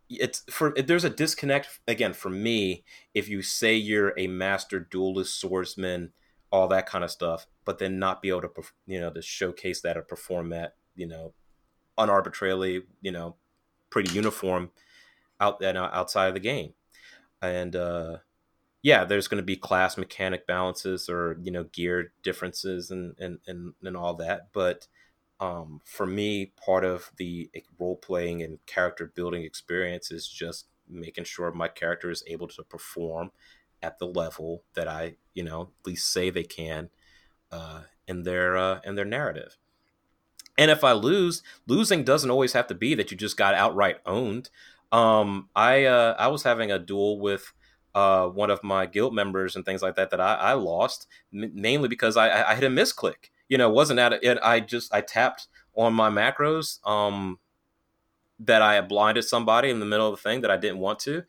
it's for there's a disconnect again for me if you say you're a master duelist swordsman all that kind of stuff but then not be able to you know to showcase that or perform that you know unarbitrarily you know pretty uniform out and outside of the game. And uh yeah there's going to be class mechanic balances or you know gear differences and and and, and all that but um, for me, part of the role playing and character building experience is just making sure my character is able to perform at the level that I, you know, at least say they can uh, in their uh, in their narrative. And if I lose, losing doesn't always have to be that you just got outright owned. Um, I uh, I was having a duel with uh, one of my guild members and things like that that I, I lost m- mainly because I, I hit a misclick you know, wasn't at it. I just I tapped on my macros um, that I had blinded somebody in the middle of the thing that I didn't want to.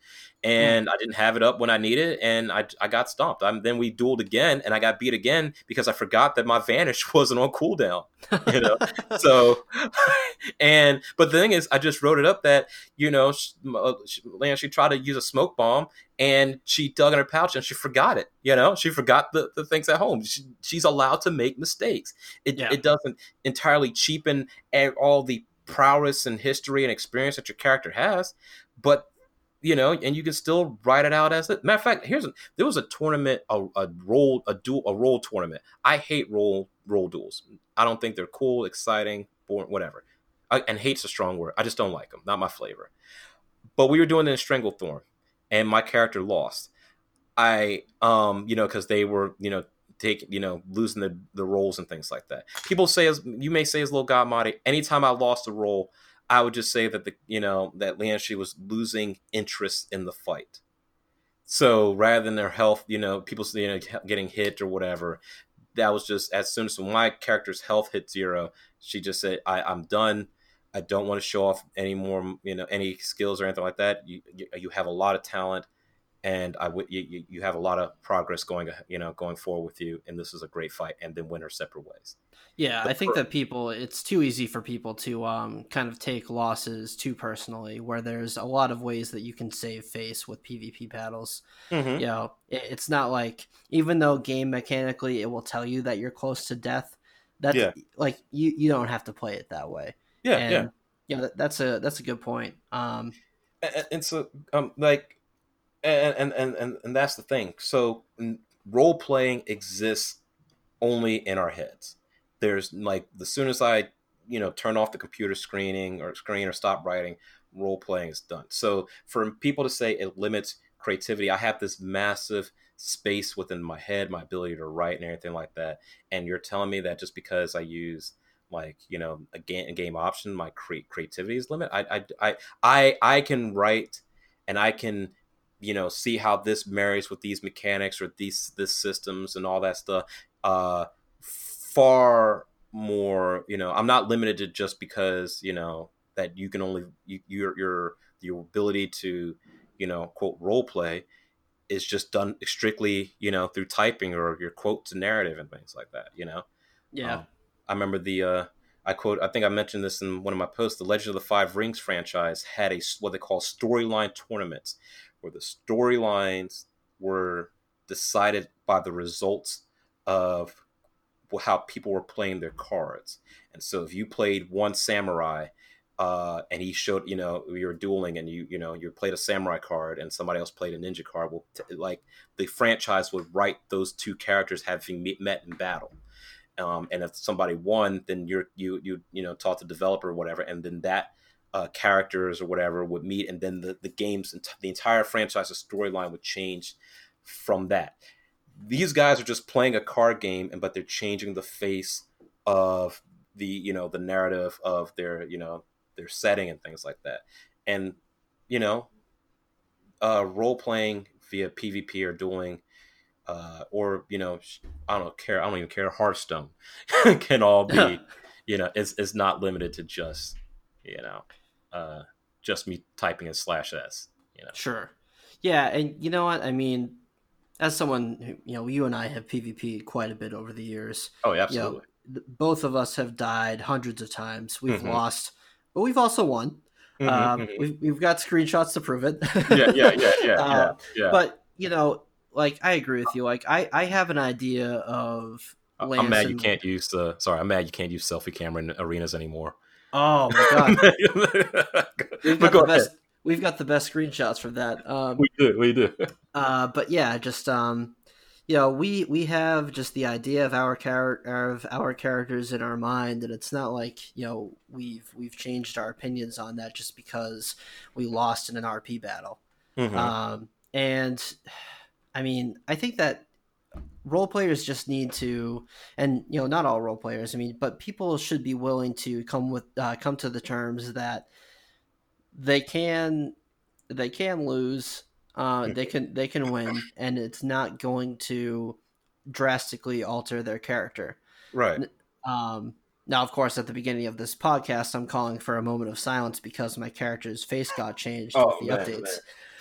And mm. I didn't have it up when I needed it, and I, I got stomped. I'm, then we dueled again, and I got beat again because I forgot that my vanish wasn't on cooldown. You know, so and but the thing is, I just wrote it up that you know, she, she, she tried to use a smoke bomb, and she dug in her pouch and she forgot it. You know, she forgot the, the things at home. She, she's allowed to make mistakes. It, yeah. it doesn't entirely cheapen all the prowess and history and experience that your character has, but you know, and you can still write it out as it. Matter of fact, here's a, there was a tournament, a, a roll, a duel, a roll tournament. I hate roll roll duels. I don't think they're cool, exciting, boring, whatever. I, and hate's a strong word. I just don't like them. Not my flavor. But we were doing it in Stranglethorn, and my character lost. I, um, you know, because they were, you know, taking, you know, losing the the rolls and things like that. People say as you may say as little God anytime I lost a role, I would just say that the you know that Lianshi was losing interest in the fight. So rather than their health, you know, people you know getting hit or whatever, that was just as soon as my character's health hit zero, she just said, I, "I'm done. I don't want to show off any more, you know, any skills or anything like that. You you have a lot of talent and I would you, you have a lot of progress going you know going forward with you and this is a great fight and then win her separate ways yeah i think that people it's too easy for people to um, kind of take losses too personally where there's a lot of ways that you can save face with pvp battles mm-hmm. you know it, it's not like even though game mechanically it will tell you that you're close to death that's yeah. like you you don't have to play it that way yeah and, yeah yeah that, that's a that's a good point um and, and so um like and and and and that's the thing. So role playing exists only in our heads. There's like the soon as I you know turn off the computer screening or screen or stop writing, role playing is done. So for people to say it limits creativity, I have this massive space within my head, my ability to write and everything like that. And you're telling me that just because I use like you know a game, a game option, my cre- creativity is limited. I, I I I I can write and I can you know see how this marries with these mechanics or these this systems and all that stuff uh far more you know i'm not limited to just because you know that you can only you, your your your ability to you know quote role play is just done strictly you know through typing or your quotes and narrative and things like that you know yeah um, i remember the uh I quote, I think I mentioned this in one of my posts. The Legend of the Five Rings franchise had a what they call storyline tournaments, where the storylines were decided by the results of how people were playing their cards. And so if you played one samurai uh, and he showed, you know, you were dueling and you, you know, you played a samurai card and somebody else played a ninja card, well, t- like the franchise would write those two characters having met in battle. Um, and if somebody won, then you're you you you know taught the developer or whatever, and then that uh, characters or whatever would meet, and then the the games, the entire franchise's storyline would change from that. These guys are just playing a card game, and but they're changing the face of the you know the narrative of their you know their setting and things like that. And you know, uh, role playing via PvP or dueling, uh, or you know, I don't care. I don't even care. Hearthstone can all be, you know, is is not limited to just you know, uh, just me typing in slash s. You know, Sure. Yeah, and you know what? I mean, as someone who, you know, you and I have PvP quite a bit over the years. oh yeah, You know, absolutely. th- both of us have died hundreds of times. We've Mhm. lost, but we've also won. Mhm, um, mhm. we've, we've got screenshots to prove it. yeah, yeah, yeah, yeah, yeah, Uh, yeah. But you know, like I agree with you. Like I, I have an idea of. I- I'm Lance mad you can't use the. Sorry, I'm mad you can't use selfie camera in arenas anymore. Oh my god, we've but go the ahead. We've got the best screenshots for that. Um, We do, we do. Uh, but yeah, just um, you know, we we have just the idea of our char- of our characters in our mind, and it's not like you know we've we've changed our opinions on that just because we lost in an RP battle. Mhm. Um, and I mean, I think that role players just need to, and you know, not all role players. I mean, but people should be willing to come with uh, come to the terms that they can they can lose, uh, they can they can win, and it's not going to drastically alter their character. right. Um, now, of course, at the beginning of this podcast, I'm calling for a moment of silence because my character's face got changed Oh, with the man, updates. man.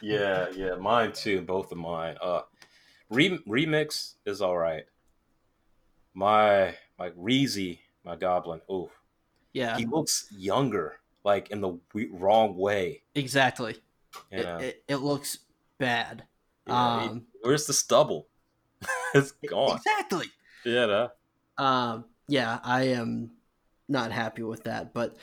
Yeah, yeah, mine too. Both of mine. Uh, re- remix is all right. My my Reezy, my goblin. Ooh, Yeah, he looks younger, like in the wrong way. exactly. You It, know? it, it looks bad. Yeah, um, where's the stubble? it's gone. Exactly. Yeah, no? Um, yeah, I am not happy with that. But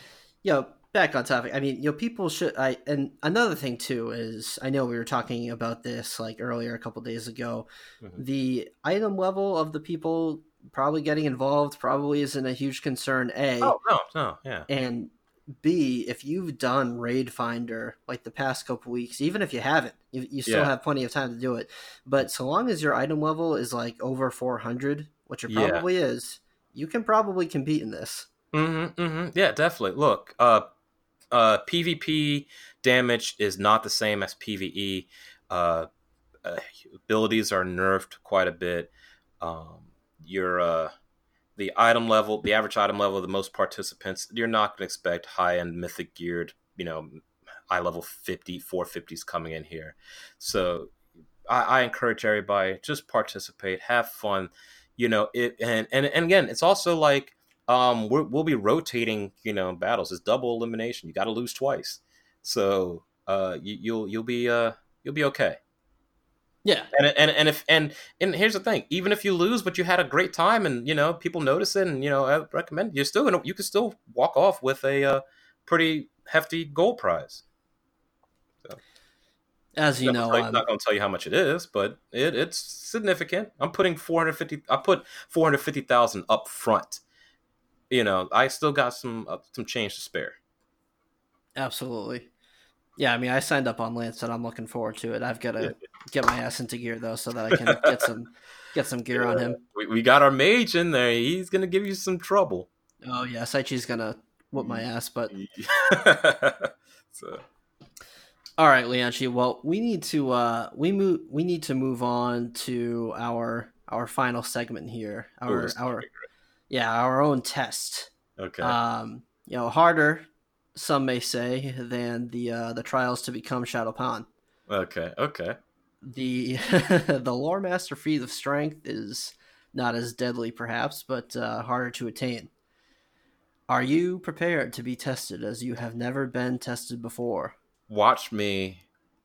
you know, back on topic. I mean, you know, people should. I and another thing too is I know we were talking about this like earlier a couple days ago. Mhm. The item level of the people probably getting involved probably isn't a huge concern. A Oh no, no, yeah. and B, if you've done Raid Finder like the past couple weeks, even if you haven't, you, you still Yeah. have plenty of time to do it. But so long as your item level is like over 400, which it Yeah. probably is, you can probably compete in this. Mm-hmm, mm-hmm. Yeah, definitely. Look, uh, uh, PvP damage is not the same as PvE. Uh, uh, abilities are nerfed quite a bit. Um, your uh, the item level, the average item level of the most participants, you're not going to expect high end mythic geared, you know, high level 50, 450s coming in here. So I, I encourage everybody just participate, have fun. You know, it and and, and again, it's also like um we're, we'll be rotating you know battles it's double elimination you got to lose twice so uh you, you'll you'll be uh you'll be okay Yeah. and and and if and and here's the thing even if you lose but you had a great time and you know people notice it and you know i recommend you're still gonna you can still walk off with a uh, pretty hefty gold prize. As you not, know, tell um, not gonna tell you how much it is but it, it's significant. I'm putting 450 i put 450000 up front. You know i still got some uh, some change to spare. Absolutely. Yeah, I mean, I signed up on Lance and I'm looking forward to it. I've got to get my ass into gear though, so that I can get some get some gear on him. We, we got our mage in there. He's gonna give you some trouble. Oh yeah, Saichi's gonna whoop my ass, but so, All right, Lianchi. Well, we need to uh we move we need to move on to our our final segment here. Our Ooh, our yeah, our own test. okay. Um, you know, harder some may say than the uh the trials to become Shado-Pan. okay. Okay. The the lore master feat of strength is not as deadly perhaps, but uh, harder to attain. Are you prepared to be tested as you have never been tested before? Watch me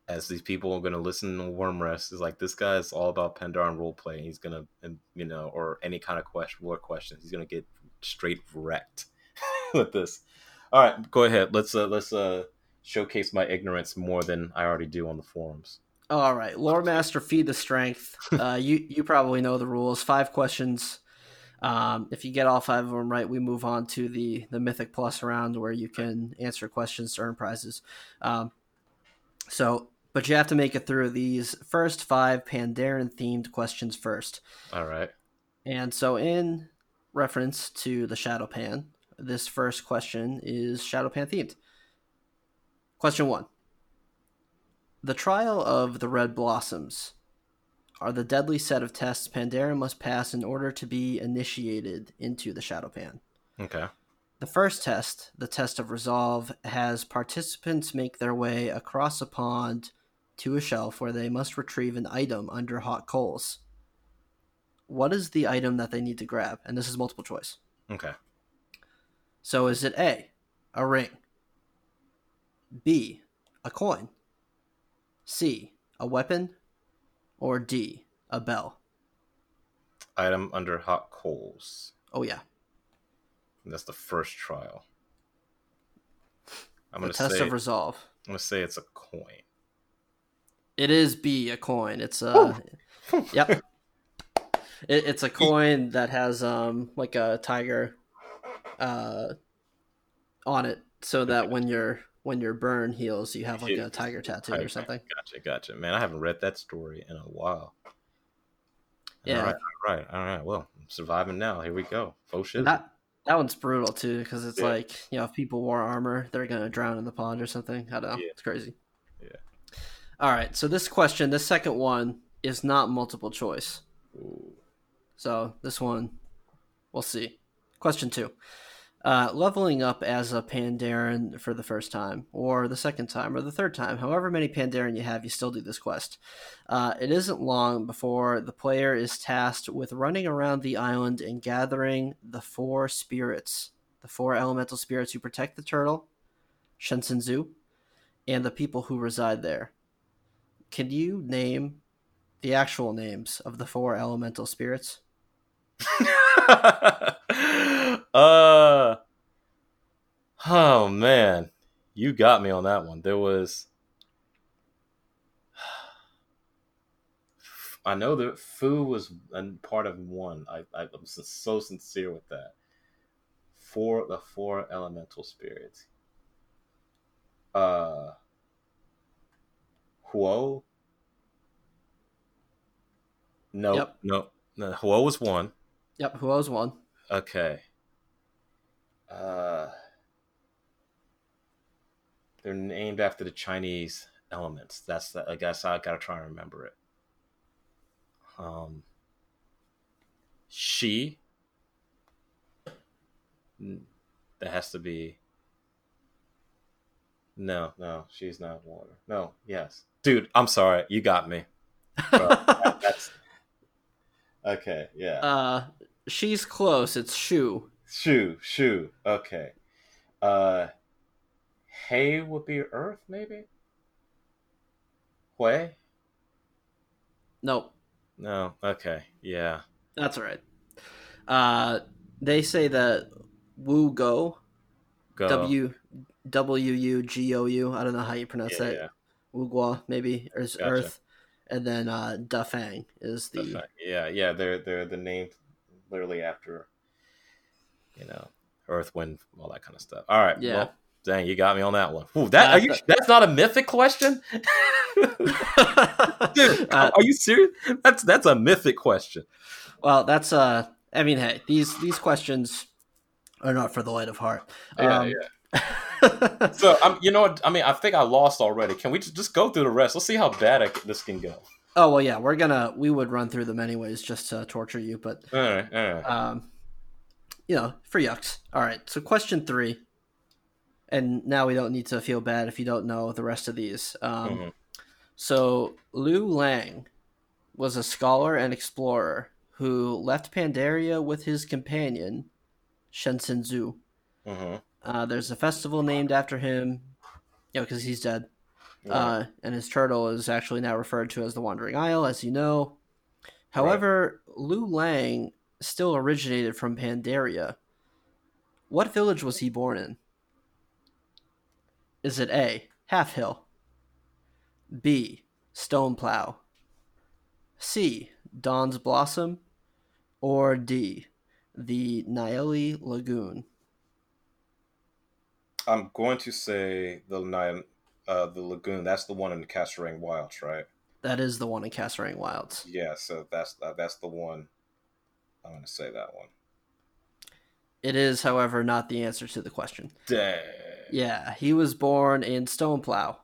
as these people are gonna listen to Wyrmrest. Is like this guy is all about Pandaren roleplay. He's gonna, and, you know, or any kind of question, war questions. He's gonna get straight wrecked with this. All right, go ahead. Let's uh, let's uh, showcase my ignorance more than I already do on the forums. All right, lore master, feat of strength. Uh, you you probably know the rules. Five questions. Um, if you get all five of them right, we move on to the the mythic plus round where you can answer questions to earn prizes. Um, so but you have to make it through these first five Pandaren themed questions first. All right. And so, in reference to the Shado-Pan, this first question is Shado-Pan themed. Question one The trial of the Red Blossoms are the deadly set of tests Pandaren must pass in order to be initiated into the Shado-Pan. Okay. The first test, the test of resolve, has participants make their way across a pond to a shelf where they must retrieve an item under hot coals. What is the item that they need to grab? And this is multiple choice. Okay. So is it A, a ring? B, a coin? C, a weapon? Or D, a bell? Item under hot coals. Oh, yeah. And that's the first trial. I'm gonna test say of resolve. I'm gonna say it's a coin. It is B, a coin. It's a. yep. It, it's a coin that has um like a tiger uh on it so that when your when your burn heals you have like a tiger tattoo or something. Gotcha, gotcha. Man, I haven't read that story in a while. Yeah. All right, all right, all right. Well, I'm surviving now. Here we go. Faux shit. That that one's brutal too because it's Yeah. like you know if people wore armor they're gonna drown in the pond or something. I don't know. Yeah. It's crazy. Yeah. All right. So this question, this second one, is not multiple choice. Ooh. So this one, we'll see. Question two. Uh, leveling up as a Pandaren for the first time, or the second time, or the third time, however many Pandaren you have, you still do this quest. Uh, it isn't long before the player is tasked with running around the island and gathering the four spirits, the four elemental spirits who protect the turtle, Shen-zin Su, and the people who reside there. Can you name the actual names of the four elemental spirits? uh oh man. You got me on that one. There was i know that fu was a part of one. I, I i'm so- sincere with that. Four the four elemental spirits. Uh huo? No Yep. no no huo was one. Yep, who was one? Okay. Uh, they're named after the Chinese elements. That's the, I guess I gotta try and remember it. Um, she. That has to be. No, no, she's not water. No, yes, dude. I'm sorry, you got me. Bro, that- okay. Yeah. uh, she's close. It's Shu. Shoe, shoe. Okay. Uh Hay would be Earth, maybe? Hui? Nope, No. Okay. Yeah. that's all right. Uh, they say that Wu Go Go. W W U G O U. I don't know how you pronounce yeah, that. yeah. Wu Gua maybe or is Gotcha. Earth, and then uh, Da Fang is the right. Yeah, yeah. They're they're the name literally after you know Earth, Wind, all that kind of stuff. All right. Yeah. Well, dang, you got me on that one. Ooh, that are you? That's not a mythic question, dude. Uh, are you serious? That's that's a mythic question. well, that's uh. I mean, hey, these these questions are not for the light of heart. Yeah, Um, yeah. So I'm, you know, what? I mean, I think I lost already. Can we just, just go through the rest? Let's see how bad I, this can go. oh well, yeah, we're gonna we would run through them anyways just to torture you, but All right, all right. um, you know, for yucks. All right. So question three, and now we don't need to feel bad if you don't know the rest of these. Um, Mhm. So Liu Lang was a scholar and explorer who left Pandaria with his companion Shen-zin Su. Mhm. Uh, there's a festival named after him, you know, because he's dead. Uh, and his turtle is actually now referred to as the Wandering Isle, as you know. However, Liu Lang still originated from Pandaria. What village was he born in? Is it A, Half Hill? B, Stone Plow? C, Dawn's Blossom? Or D, the Nayeli Lagoon? I'm going to say the uh, the lagoon. That's the one in the Krasarang Wilds, right? That is the one in Krasarang Wilds. Yeah, so that's uh, that's the one. I'm gonna say that one. It is, however, not the answer to the question. Dang. Yeah, he was born in Stoneplow.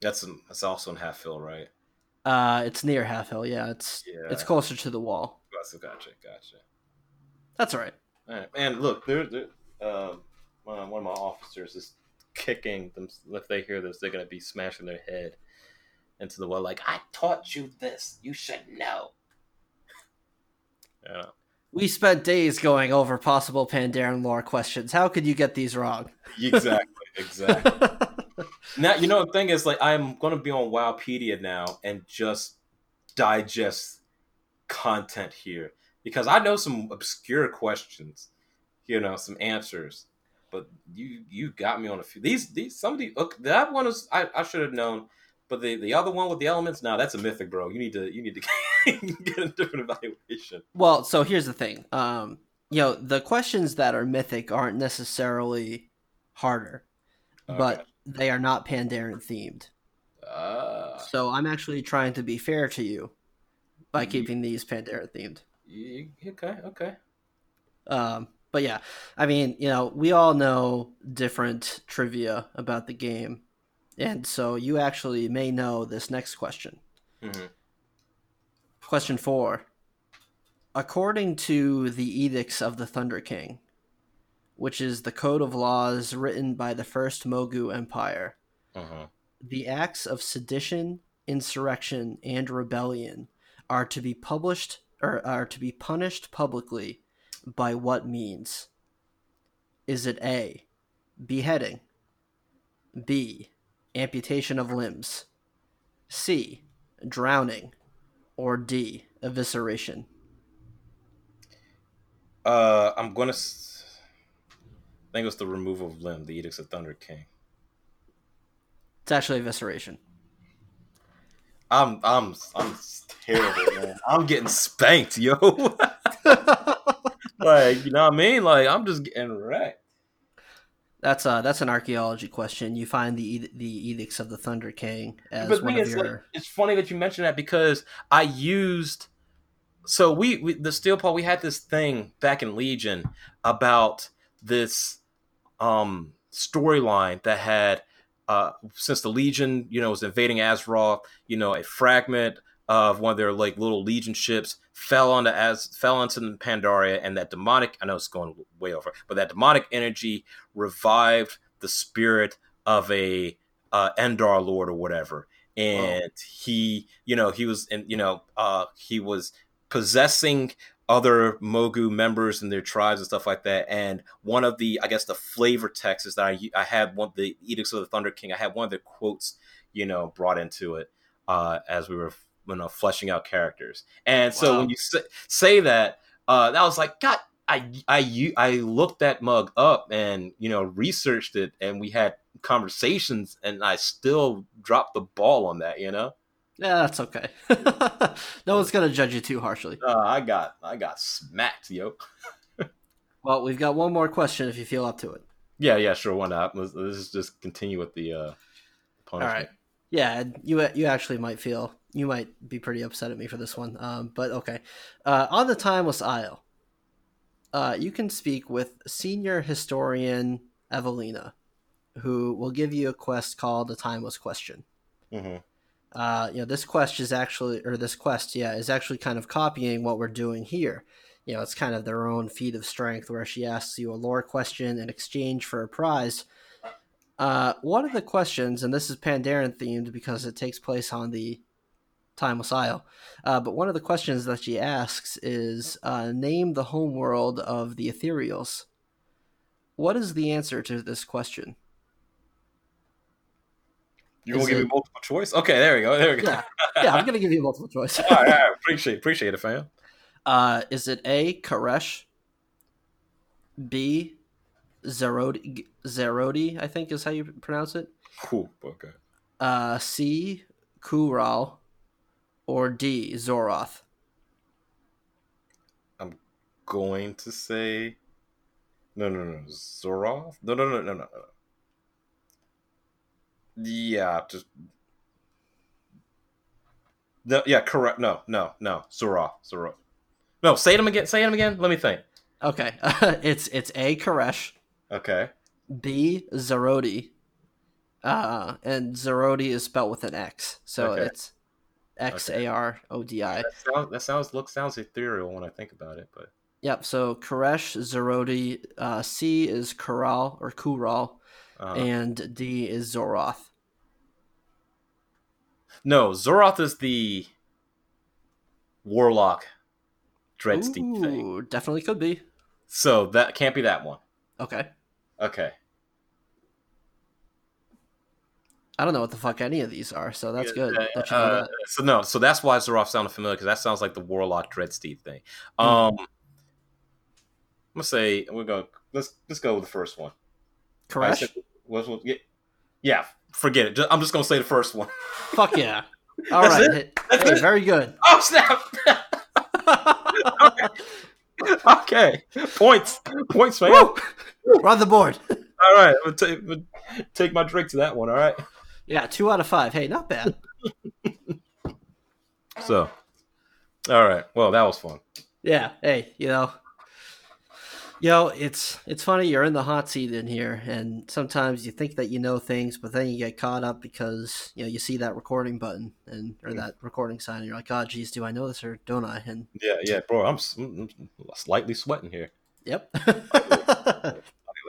That's in, that's also in Halfhill, right? Uh, it's near Half Hill. Yeah, it's Yeah. it's closer to the wall. Gotcha, gotcha. That's all right. All right, and look, there, there, um, one one of my officers is kicking them. If they hear this, they're gonna be smashing their head into the wall. Like, I taught you this. You should know. Yeah, We spent days going over possible Pandaren lore questions. How could you get these wrong? exactly, exactly. now you know the thing is like I'm gonna be on Wowpedia now and just digest content here because I know some obscure questions, you know, some answers. But you you got me on a few. These these some of the look, that one is I, I should have known, but the the other one with the elements, now that's a mythic, bro. You need to you need to get a different evaluation. well, so here's the thing. Um, you know, the questions that are mythic aren't necessarily harder, but they are not Pandaren themed. uh, So I'm actually trying to be fair to you by Ye- keeping these Pandaren themed. okay, okay. Um, but yeah, I mean, you know, we all know different trivia about the game, and so you actually may know this next question. hmm Question four. According to the Edicts of the Thunder King, which is the code of laws written by the first Mogu Empire, Uh-huh. the acts of sedition, insurrection, and rebellion are to be published or are to be punished publicly by what means? Is it A, beheading, B, amputation of limbs, C, drowning, or D, evisceration? Uh, I'm gonna. s- I think it was the removal of limb, the Edicts of Thunder King. It's actually evisceration. I'm I'm I'm terrible, man. I'm getting spanked, yo. like you know what I mean? Like I'm just getting wrecked. That's uh that's an archaeology question. You find the the edicts of the Thunder King as but one of is, your like, it's funny that you mentioned that because I used. So we, we the steel paw we had this thing back in Legion about this um storyline that had uh since the Legion you know was invading Azeroth, you know a fragment of one of their like little Legion ships fell onto as fell into Pandaria, and that demonic I know it's going way over, but that demonic energy revived the spirit of a uh, Endar Lord or whatever, and he, you know, he was, and you know, uh, he was possessing other Mogu members and their tribes and stuff like that. And one of the, I guess, the flavor text is that I, I had one the Edicts of the Thunder King. I had one of the quotes, you know, brought into it uh, as we were, you know, fleshing out characters. And so Wow. when you say, say that, uh, that was like, God, I, I, you- I looked that mug up and you know researched it, and we had conversations, and I still dropped the ball on that. You know, Yeah, that's okay. no one's gonna judge you too harshly. uh, I got, I got smacked, yo. Well, we've got one more question if you feel up to it. Yeah, yeah, sure. Why not? Let's, let's just continue with the uh, punishment. right. Yeah, you you actually might feel you might be pretty upset at me for this one. Um, but okay. Uh, on the Timeless Isle, uh, you can speak with senior historian Evelina, who will give you a quest called the Timeless Question. hmm uh, you know, this quest is actually, or this quest, yeah, is actually kind of copying what we're doing here. You know, it's kind of their own feat of strength where she asks you a lore question in exchange for a prize. Uh, one of the questions, and this is Pandaren themed because it takes place on the Timeless Isle, uh, but one of the questions that she asks is uh, name the homeworld of the Ethereals. What is the answer to this question? You gonna Is give me multiple choice? Okay, there we go. There we go. Yeah, yeah, I'm gonna give you multiple choice. all, right, all right. Appreciate, appreciate it, fam. Uh, is it A. K'aresh? B. Zerodi, Zerodi, I think is how you pronounce it. Cool. Okay. Uh, C. Kural, or D. Xoroth. I'm going to say, no, no, no, Xoroth. No, no, no, no, no, no. Yeah, just no. Yeah, correct. No, no, no. Xoroth, Xoroth. No, say them again. Say them again. Let me think. Okay, it's it's A K'aresh, Okay. B Zarodi, uh, and Zarodi is spelled with an X, so Okay. it's X A R O D I. That sounds, that sounds look sounds ethereal when I think about it, but Yep. So K'aresh, Zarodi, uh, C is Kural or Kural, uh, and D is Xoroth. no, Xoroth is the warlock dreadsteed thing. Definitely could be. So that can't be that one. Okay. Okay. I don't know what the fuck any of these are, so that's good. uh, that uh, so no, so that's why Xoroth sounded familiar because that sounds like the warlock dreadsteed thing. Hmm. Um, I'm gonna say we're gonna Let's let's go with the first one. K'aresh? was- yeah, yeah, forget it. I'm just gonna say the first one. Fuck yeah. All right. Hey, That's hey, it? very good. Oh snap! okay, okay, points, points, man. Woo! We're on the board. All right, I'm gonna take, I'm gonna take my drink to that one. All right. Yeah, two out of five. Hey, not bad. So, all right. Well, that was fun. Yeah. Hey, you know, you know, it's it's funny. You're in the hot seat in here, and sometimes you think that you know things, but then you get caught up because you know you see that recording button and or that recording sign, and you're like, oh, geez, do I know this or don't I? And Yeah, yeah, bro. I'm, s- I'm slightly sweating here. yep.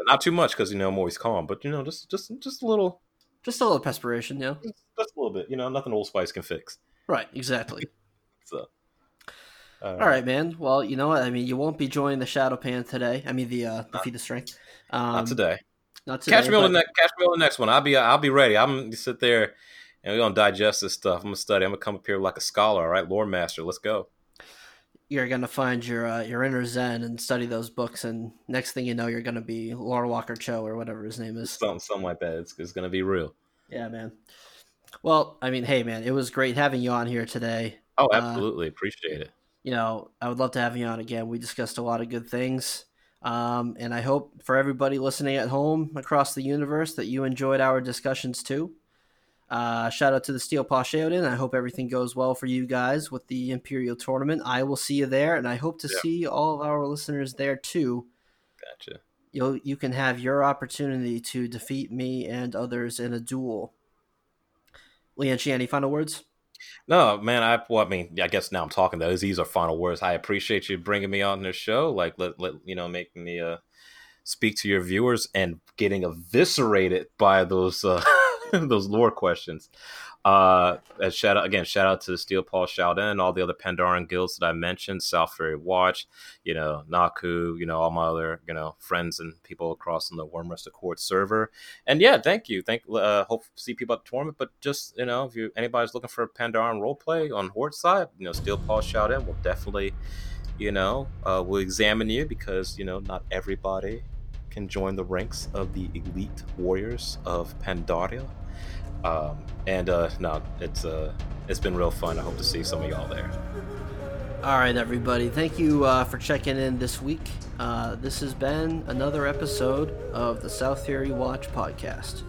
Not too much because you know I'm always calm, but you know, just just just a little, Just a little perspiration, yeah. just, just a little bit. You know, nothing Old Spice can fix. Right. Exactly. So, uh, All right, man. Well, you know what? I mean, you won't be joining the Shado-Pan today. I mean, the uh, the feat of strength. Um, not today. Not today. catch me on the next. Catch me on the next one. I'll be I'll be ready. I'm gonna sit there and we're gonna digest this stuff. I'm gonna study. I'm gonna come up here like a scholar. All right, lore master. Let's go. You're gonna find your uh, your inner Zen and study those books, and next thing you know, you're gonna be Lore Walker Cho or whatever his name is. Something something like that. It's, it's gonna be real. Yeah, man. Well, I mean, hey, man, it was great having you on here today. Oh, Uh, absolutely. Appreciate it. You know, I would love to have you on again. We discussed a lot of good things. Um, and I hope for everybody listening at home across the universe that you enjoyed our discussions too. Uh, shout out to the Steel Paw Sheldon. I hope everything goes well for you guys with the Imperial Tournament. I will see you there, and I hope to Yeah. see all of our listeners there too. Gotcha. You'll you can have your opportunity to defeat me and others in a duel. Lianchi, any final words? No, man. I well, I mean, I guess now I'm talking. Those these are final words. I appreciate you bringing me on this show. Like, let let you know, making me uh speak to your viewers and getting eviscerated by those uh those lore questions. Uh, and shout out again, shout out to the Steel Paw Sheldon all the other Pandaren guilds that I mentioned, South Ferry Watch, you know, Naku, you know, all my other, you know, friends and people across on the Wyrmrest Accord server. And yeah, thank you. Thank uh hope see people at the tournament, but just you know, if you anybody's looking for a Pandaren roleplay on Horde side, you know, Steel Paw Sheldon will definitely, you know, uh will examine you because, you know, not everybody can join the ranks of the elite warriors of Pandaria. Um, and uh, no, it's uh, it's been real fun. I hope to see some of y'all there. All right, everybody. Thank you uh, for checking in this week. Uh, this has been another episode of the South Theory Watch podcast.